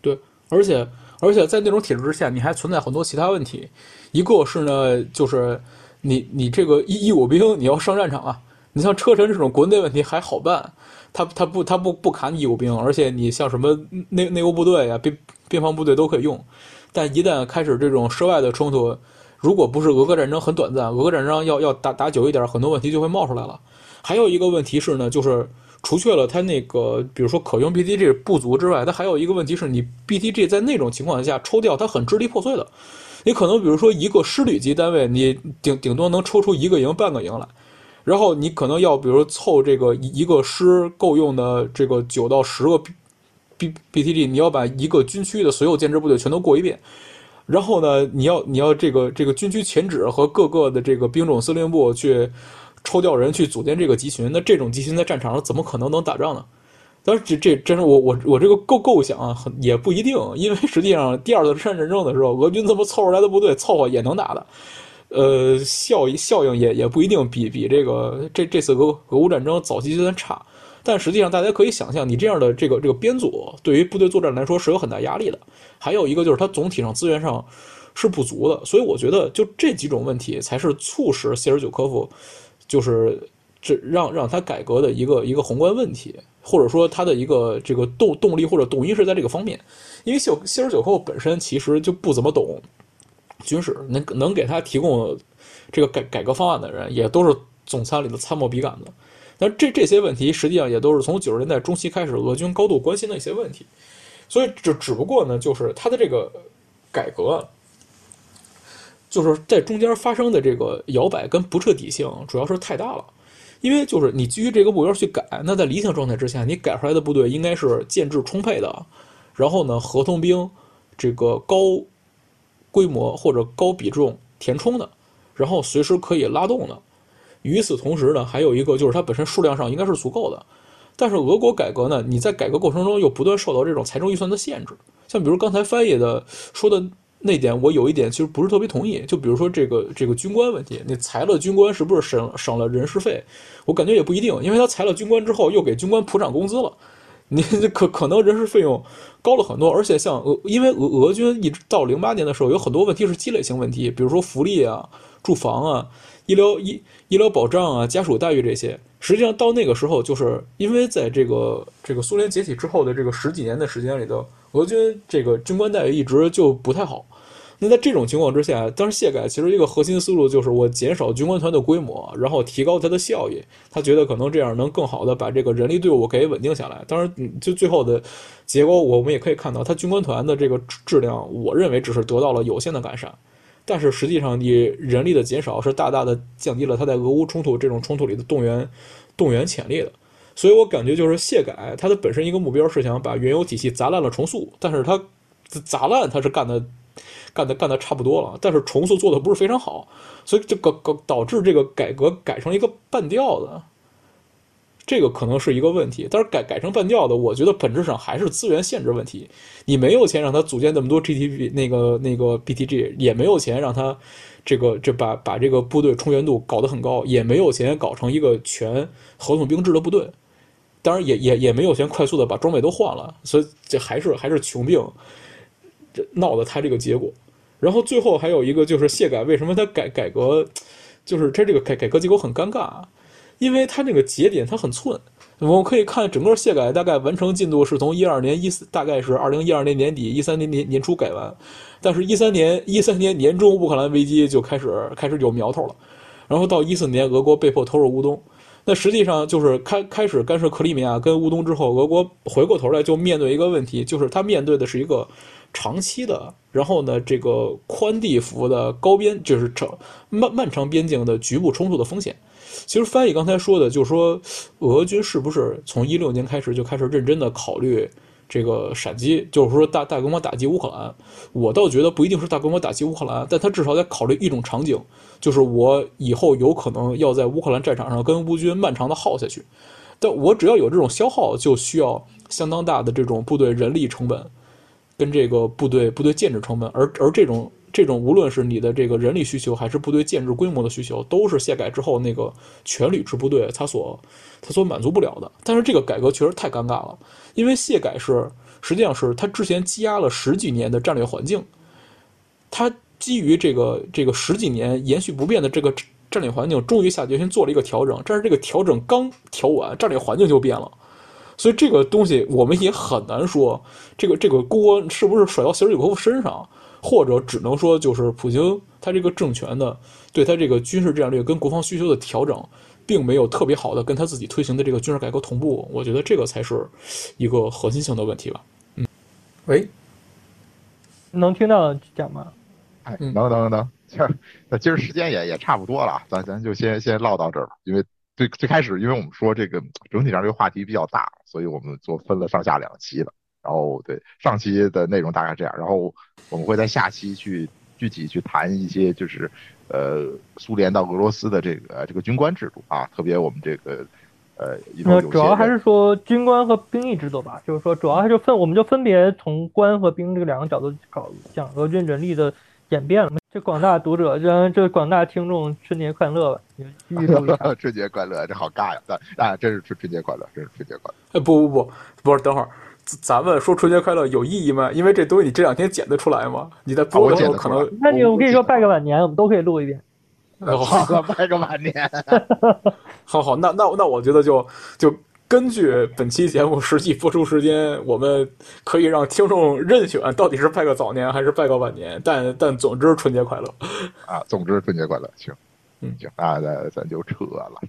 对，而且而且在那种体制之下，你还存在很多其他问题。一个是呢，就是你你这个义义务兵你要上战场啊。你像车臣这种国内问题还好办，他他不他不不砍义务兵，而且你像什么内内务部队啊、边边防部队都可以用。但一旦开始这种涉外的冲突，如果不是俄俄战争很短暂，俄俄战争要要打打久一点，很多问题就会冒出来了。还有一个问题是呢，就是除去了它那个，比如说可用 BTG 不足之外，它还有一个问题是你 BTG 在那种情况下抽调，它很支离破碎的。你可能比如说一个师旅级单位，你顶顶多能抽出一个营、半个营来，然后你可能要比如凑这个一个师够用的这个九到十个 B BTG，你要把一个军区的所有建制部队全都过一遍。然后呢，你要你要这个这个军区前指和各个的这个兵种司令部去抽调人去组建这个集群，那这种集群在战场上怎么可能能打仗呢？当然，这这真是我我我这个构构想啊，很也不一定，因为实际上第二次世界战争的时候，俄军这么凑出来的部队凑合也能打的，呃，效益效应也也不一定比比这个这这次俄俄乌战争早期阶段差。但实际上，大家可以想象，你这样的这个这个编组，对于部队作战来说是有很大压力的。还有一个就是，它总体上资源上是不足的。所以我觉得，就这几种问题才是促使谢尔久科夫就是这让让他改革的一个一个宏观问题，或者说他的一个这个动动力或者动因是在这个方面。因为谢谢尔九扣本身其实就不怎么懂军事，能能给他提供这个改改革方案的人，也都是总参里的参谋笔杆子。那这这些问题实际上也都是从九十年代中期开始，俄军高度关心的一些问题，所以只只不过呢，就是他的这个改革，就是在中间发生的这个摇摆跟不彻底性，主要是太大了。因为就是你基于这个目标去改，那在理想状态之下，你改出来的部队应该是建制充沛的，然后呢，合同兵这个高规模或者高比重填充的，然后随时可以拉动的。与此同时呢，还有一个就是它本身数量上应该是足够的，但是俄国改革呢，你在改革过程中又不断受到这种财政预算的限制。像比如刚才翻译的说的那点，我有一点其实不是特别同意。就比如说这个这个军官问题，你裁了军官是不是省省了人事费？我感觉也不一定，因为他裁了军官之后又给军官普涨工资了，你可可能人事费用高了很多。而且像俄，因为俄俄军一直到零八年的时候，有很多问题是积累性问题，比如说福利啊、住房啊。医疗医医疗保障啊，家属待遇这些，实际上到那个时候，就是因为在这个这个苏联解体之后的这个十几年的时间里头，俄军这个军官待遇一直就不太好。那在这种情况之下，当时谢改其实一个核心思路就是我减少军官团的规模，然后提高它的效益。他觉得可能这样能更好的把这个人力队伍给稳定下来。当然，就最后的结果，我们也可以看到，他军官团的这个质量，我认为只是得到了有限的改善。但是实际上，你人力的减少是大大的降低了他在俄乌冲突这种冲突里的动员动员潜力的。所以我感觉就是谢改，它的本身一个目标是想把原有体系砸烂了重塑，但是它砸烂它是干的干的干的差不多了，但是重塑做的不是非常好，所以这个导导致这个改革改成一个半吊子。这个可能是一个问题，但是改改成半吊的，我觉得本质上还是资源限制问题。你没有钱让他组建那么多 GTP 那个那个 BTG，也没有钱让他这个这把把这个部队充员度搞得很高，也没有钱搞成一个全合同兵制的部队。当然，也也也没有钱快速的把装备都换了，所以这还是还是穷病，这闹的他这个结果。然后最后还有一个就是谢改，为什么他改改革，就是他这个改改革结果很尴尬。因为它这个节点它很寸，我们可以看整个卸改大概完成进度是从一二年一四，大概是二零一二年年底一三年年年初改完，但是一三年一三年年中乌克兰危机就开始开始有苗头了，然后到一四年，俄国被迫投入乌东。那实际上就是开开始干涉克里米亚跟乌东之后，俄国回过头来就面对一个问题，就是他面对的是一个长期的，然后呢，这个宽地幅的高边，就是长漫漫长边境的局部冲突的风险。其实翻译刚才说的，就是说俄军是不是从一六年开始就开始认真的考虑这个闪击，就是说大大规模打击乌克兰？我倒觉得不一定是大规模打击乌克兰，但他至少在考虑一种场景，就是我以后有可能要在乌克兰战场上跟乌军漫长的耗下去，但我只要有这种消耗，就需要相当大的这种部队人力成本，跟这个部队部队建制成本，而而这种。这种无论是你的这个人力需求，还是部队建制规模的需求，都是卸改之后那个全旅制部队它所它所满足不了的。但是这个改革确实太尴尬了，因为卸改是实际上是他之前积压了十几年的战略环境，他基于这个这个十几年延续不变的这个战略环境，终于下决心做了一个调整。但是这个调整刚调完，战略环境就变了，所以这个东西我们也很难说这个这个锅是不是甩到席尔科夫身上。或者只能说，就是普京他这个政权的对他这个军事战略跟国防需求的调整，并没有特别好的跟他自己推行的这个军事改革同步。我觉得这个才是一个核心性的问题吧。嗯，喂，能听到讲吗？哎，能能能，那今儿时间也也差不多了，咱咱就先先唠到这儿吧。因为最最开始，因为我们说这个整体上这个话题比较大，所以我们做分了上下两期了。然后对上期的内容大概这样，然后我们会在下期去具体去谈一些，就是呃苏联到俄罗斯的这个这个军官制度啊，特别我们这个呃，那主要还是说军官和兵役制度吧，就是说主要还是分，我们就分别从官和兵这个两个角度搞讲俄军人力的演变了。这广大读者，这这广大听众，春节快乐吧！春节快乐，这好尬呀！啊，真是春春节快乐，真是春节快乐！哎，不不不，不是，等会儿。咱们说春节快乐有意义吗？因为这东西你这两天剪得出来吗？你在播的时候可能……那你我跟你说拜个晚年，我们都可以录一遍。好，拜个晚年。好好，那那那我觉得就就根据本期节目实际播出时间，我们可以让听众任选到底是拜个早年还是拜个晚年。但但总之春节快乐啊！总之春节快乐，行，嗯行，那咱咱就撤了。